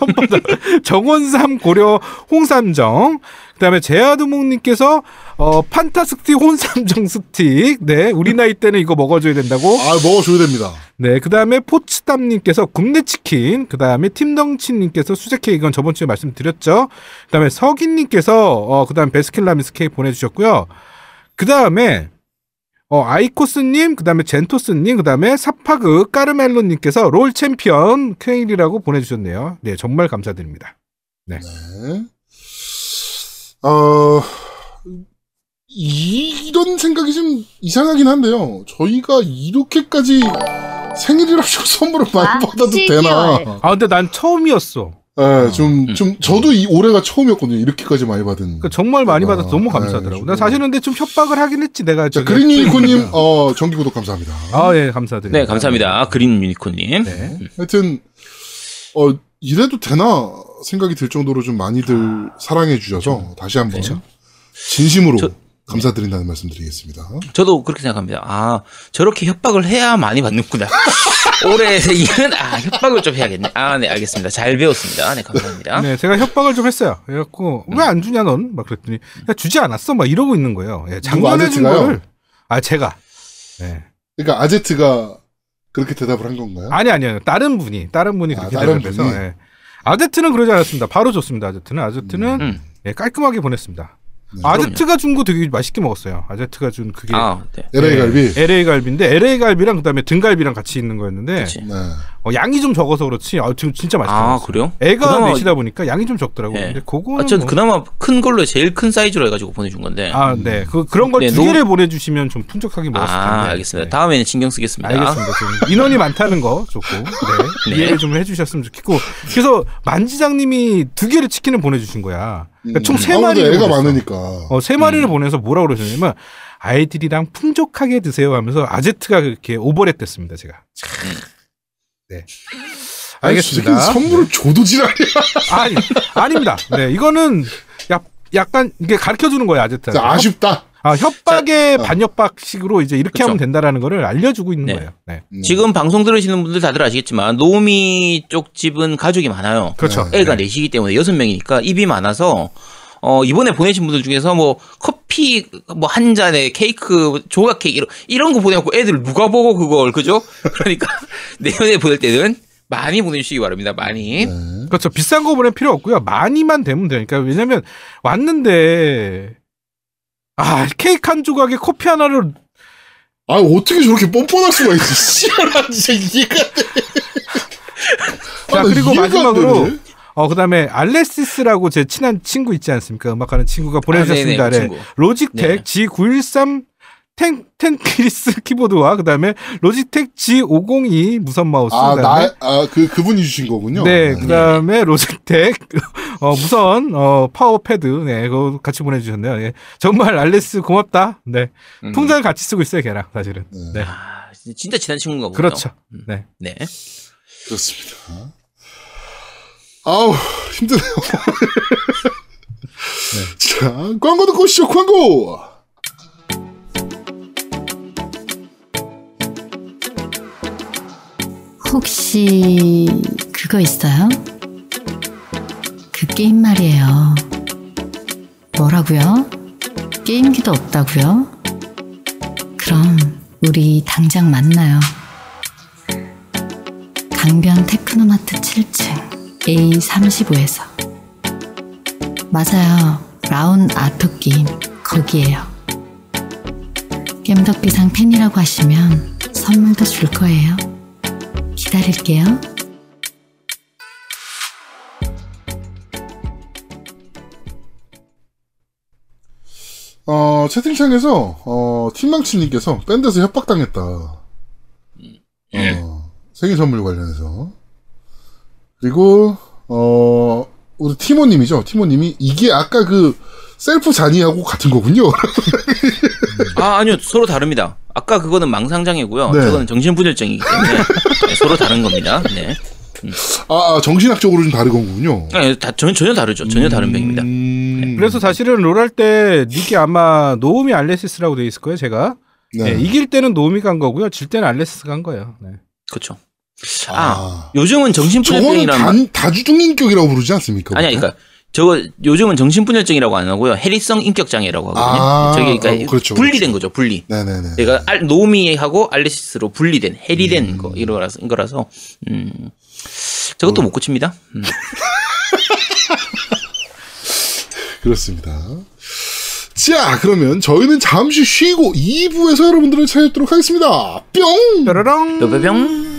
정원삼 고려 홍삼정, 그 다음에 제아두목님께서 어 판타 스틱 홍삼정 스틱, 네 우리 나이 때는 이거 먹어줘야 된다고. 아, 먹어줘야 됩니다. 네, 그 다음에 포츠담님께서 굽네 치킨, 그 다음에 팀덩치님께서 수제 케이크, 이건 저번 주에 말씀드렸죠. 그 다음에 서기님께서, 어, 그 다음에 베스킨라빈스 케이크 보내주셨고요. 그 다음에, 어, 아이코스님, 그 다음에 젠토스님, 그 다음에 사파그 까르멜로님께서 롤 챔피언 케일이라고 보내주셨네요. 네, 정말 감사드립니다. 네. 어, 이- 이런 생각이 좀 이상하긴 한데요. 저희가 이렇게까지 생일이라고 선물을 많이 아, 받아도. 되나? 아, 근데 난 처음이었어. 네, 좀, 좀, 저도 이 올해가 처음이었거든요. 이렇게까지 많이 받은. 그러니까 정말 많이 아, 받아서 너무 네, 감사하더라고. 나. 사실은 근데 좀 협박을 하긴 했지, 내가. 자, 그린 유니콘님, 했으니까. 어, 정기 구독 감사합니다. 아, 예, 감사드립니다. 네, 감사합니다. 그린 유니콘님. 네. 하여튼, 어, 이래도 되나 생각이 들 정도로 좀 많이들 사랑해 주셔서 다시 한번. 진심으로 저- 감사드린다는 말씀 드리겠습니다. 저도 그렇게 생각합니다. 아, 저렇게 협박을 해야 많이 받는구나. 올해 이는 아, 협박을 좀 해야겠네. 아, 네, 알겠습니다. 잘 배웠습니다. 네, 감사합니다. 네, 제가 협박을 좀 했어요. 그래갖고 왜안 주냐 넌? 막 그랬더니 야 주지 않았어. 막 이러고 있는 거예요. 예, 작년에 준? 거를 아 제가 네. 그러니까 아제트가 그렇게 대답을 한 건가요? 아니 아니요 다른 분이 다른 분이 아, 그렇게 다른 대답해서? 예. 아제트는 그러지 않았습니다. 바로 줬습니다. 아제트는 아제트는 음. 예, 깔끔하게 보냈습니다. 네. 아제트가 준 거 되게 맛있게 먹었어요. 아제트가 준 그게 아, 네. LA 갈비. LA 갈비인데 LA 갈비랑 그다음에 등갈비랑 같이 있는 거였는데. 네. 어, 양이 좀 적어서 그렇지. 아, 지금 진짜 맛있게 아. 그래요? 애가 그나마- 넷이다 보니까 양이 좀 적더라고. 네. 근데 그거는 아, 전 뭐- 그나마 큰 걸로 제일 큰 사이즈로 해 가지고 보내 준 건데. 아, 네. 그, 그런 걸 네, 두 너무- 개를 보내 주시면 좀 풍족하게 먹었을 텐데. 아, 알겠습니다. 네. 다음에는 신경 쓰겠습니다. 알겠습니다. 좀 인원이 많다는 거 좋고, 네. 네. 이해를 좀 해 주셨으면 좋겠고. 그래서 만지장 님이 두 개를 치킨을 보내 주신 거야. 그러니까 총세 아무래도 마리를 애가 보냈어. 많으니까. 어, 세 마리를 보내서 뭐라 그러셨냐면, 아이들이랑 풍족하게 드세요 하면서 아제트가 그렇게 오버랩 됐습니다, 제가. 네. 아니, 알겠습니다. 솔직히 선물을 줘도 지랄이야. 아니, 아닙니다. 네, 이거는 약, 약간 이게 가르쳐 주는 거예요, 아제트. 아쉽다. 아, 협박의 자, 어. 반협박식으로 이제 이렇게 그쵸. 하면 된다라는 거를 알려주고 있는 네. 거예요. 네. 음. 지금 방송 들으시는 분들 다들 아시겠지만 노미 쪽 집은 가족이 많아요. 그렇죠. 네. 애가 넷이기 때문에 여섯 명이니까 입이 많아서 어 이번에 보내신 분들 중에서 뭐 커피 뭐 한 잔에 케이크 조각 케이크 이런, 이런 거 보내갖고 애들 누가 보고 그걸 그죠? 그러니까 내년에 보낼 때는 많이 보내주시기 바랍니다. 많이. 네. 그렇죠. 비싼 거 보낼 필요 없고요. 많이만 되면 되니까. 왜냐면 왔는데 아, 케이크 한 조각에 커피 하나를 아, 어떻게 저렇게 뻔뻔할 수가 있지? 씨발, 진짜 이해가 안 돼. 자 아, 나 그리고 마지막으로 되네. 어 그다음에 알레시스라고 제 친한 친구 있지 않습니까? 음악하는 친구가 보내주셨습니다. 아, 네네, 그 네. 친구. 로직텍 네. G913 ten, tenkeyless 키보드와 그다음에 로지텍 G502 무선 마우스 아, 나, 아, 그, 그분이 주신 거군요. 네, 그다음에 로지텍 어 무선 어 파워 패드 네, 그거 같이 보내 주셨네요. 예. 정말 알레스 고맙다. 네. 음. 통장을 같이 쓰고 있어요, 걔랑 사실은. 네. 아, 진짜 친한 친구인가 보네요. 그렇죠. 네. 네. 그렇습니다. 아우, 힘드네요. 자, 광고 듣고 오시죠, 광고! 혹시 그거 있어요? 그 게임 말이에요. 뭐라고요? 게임기도 없다고요? 그럼 우리 당장 만나요. 강변 테크노마트 7층 A35에서 맞아요. 라운 아토 게임 거기에요. 겜덕비상 팬이라고 하시면 선물도 줄 거예요. 기다릴게요. 어, 채팅창에서, 어, 팀망치님께서 밴드에서 협박당했다. 어, 생일 선물 관련해서. 그리고, 어, 우리 티모님이죠. 티모님이 이게 아까 그 셀프 잔이하고 같은 거군요. 아, 아니요. 서로 다릅니다. 아까 그거는 망상장애고요. 네. 저거는 정신분열증이기 때문에 네, 서로 다른 겁니다. 네. 아, 아, 정신학적으로 좀 다른 거군요. 아, 다, 전혀, 전혀 다르죠. 전혀 다른 병입니다. 음, 그래서 사실은 롤할때 닉이 아마 노우미 알레시스라고 돼 있을 거예요, 제가. 네. 네, 이길 때는 노우미가 한 거고요. 질 때는 알레시스가 한 거예요. 네. 그렇죠. 아, 아, 요즘은 저거는 정신분열증이라는 말- 단, 다주중인격이라고 부르지 않습니까? 보통? 그러니까 저거 요즘은 정신분열증이라고 안 하고요. 해리성 인격장애라고 하거든요. 아, 저게 그러니까 어, 그렇죠, 분리된 그렇죠. 거죠. 분리. 네네네. 얘가 알, 노미하고 알레시스로 분리된 해리된 음. 거 이거라서 이거라서 음. 저것도 못 고칩니다. 음. 그렇습니다. 자, 그러면 저희는 잠시 쉬고 2부에서 여러분들을 찾아뵙도록 하겠습니다. 뿅! 뾰로롱. 뼈뼈뿅.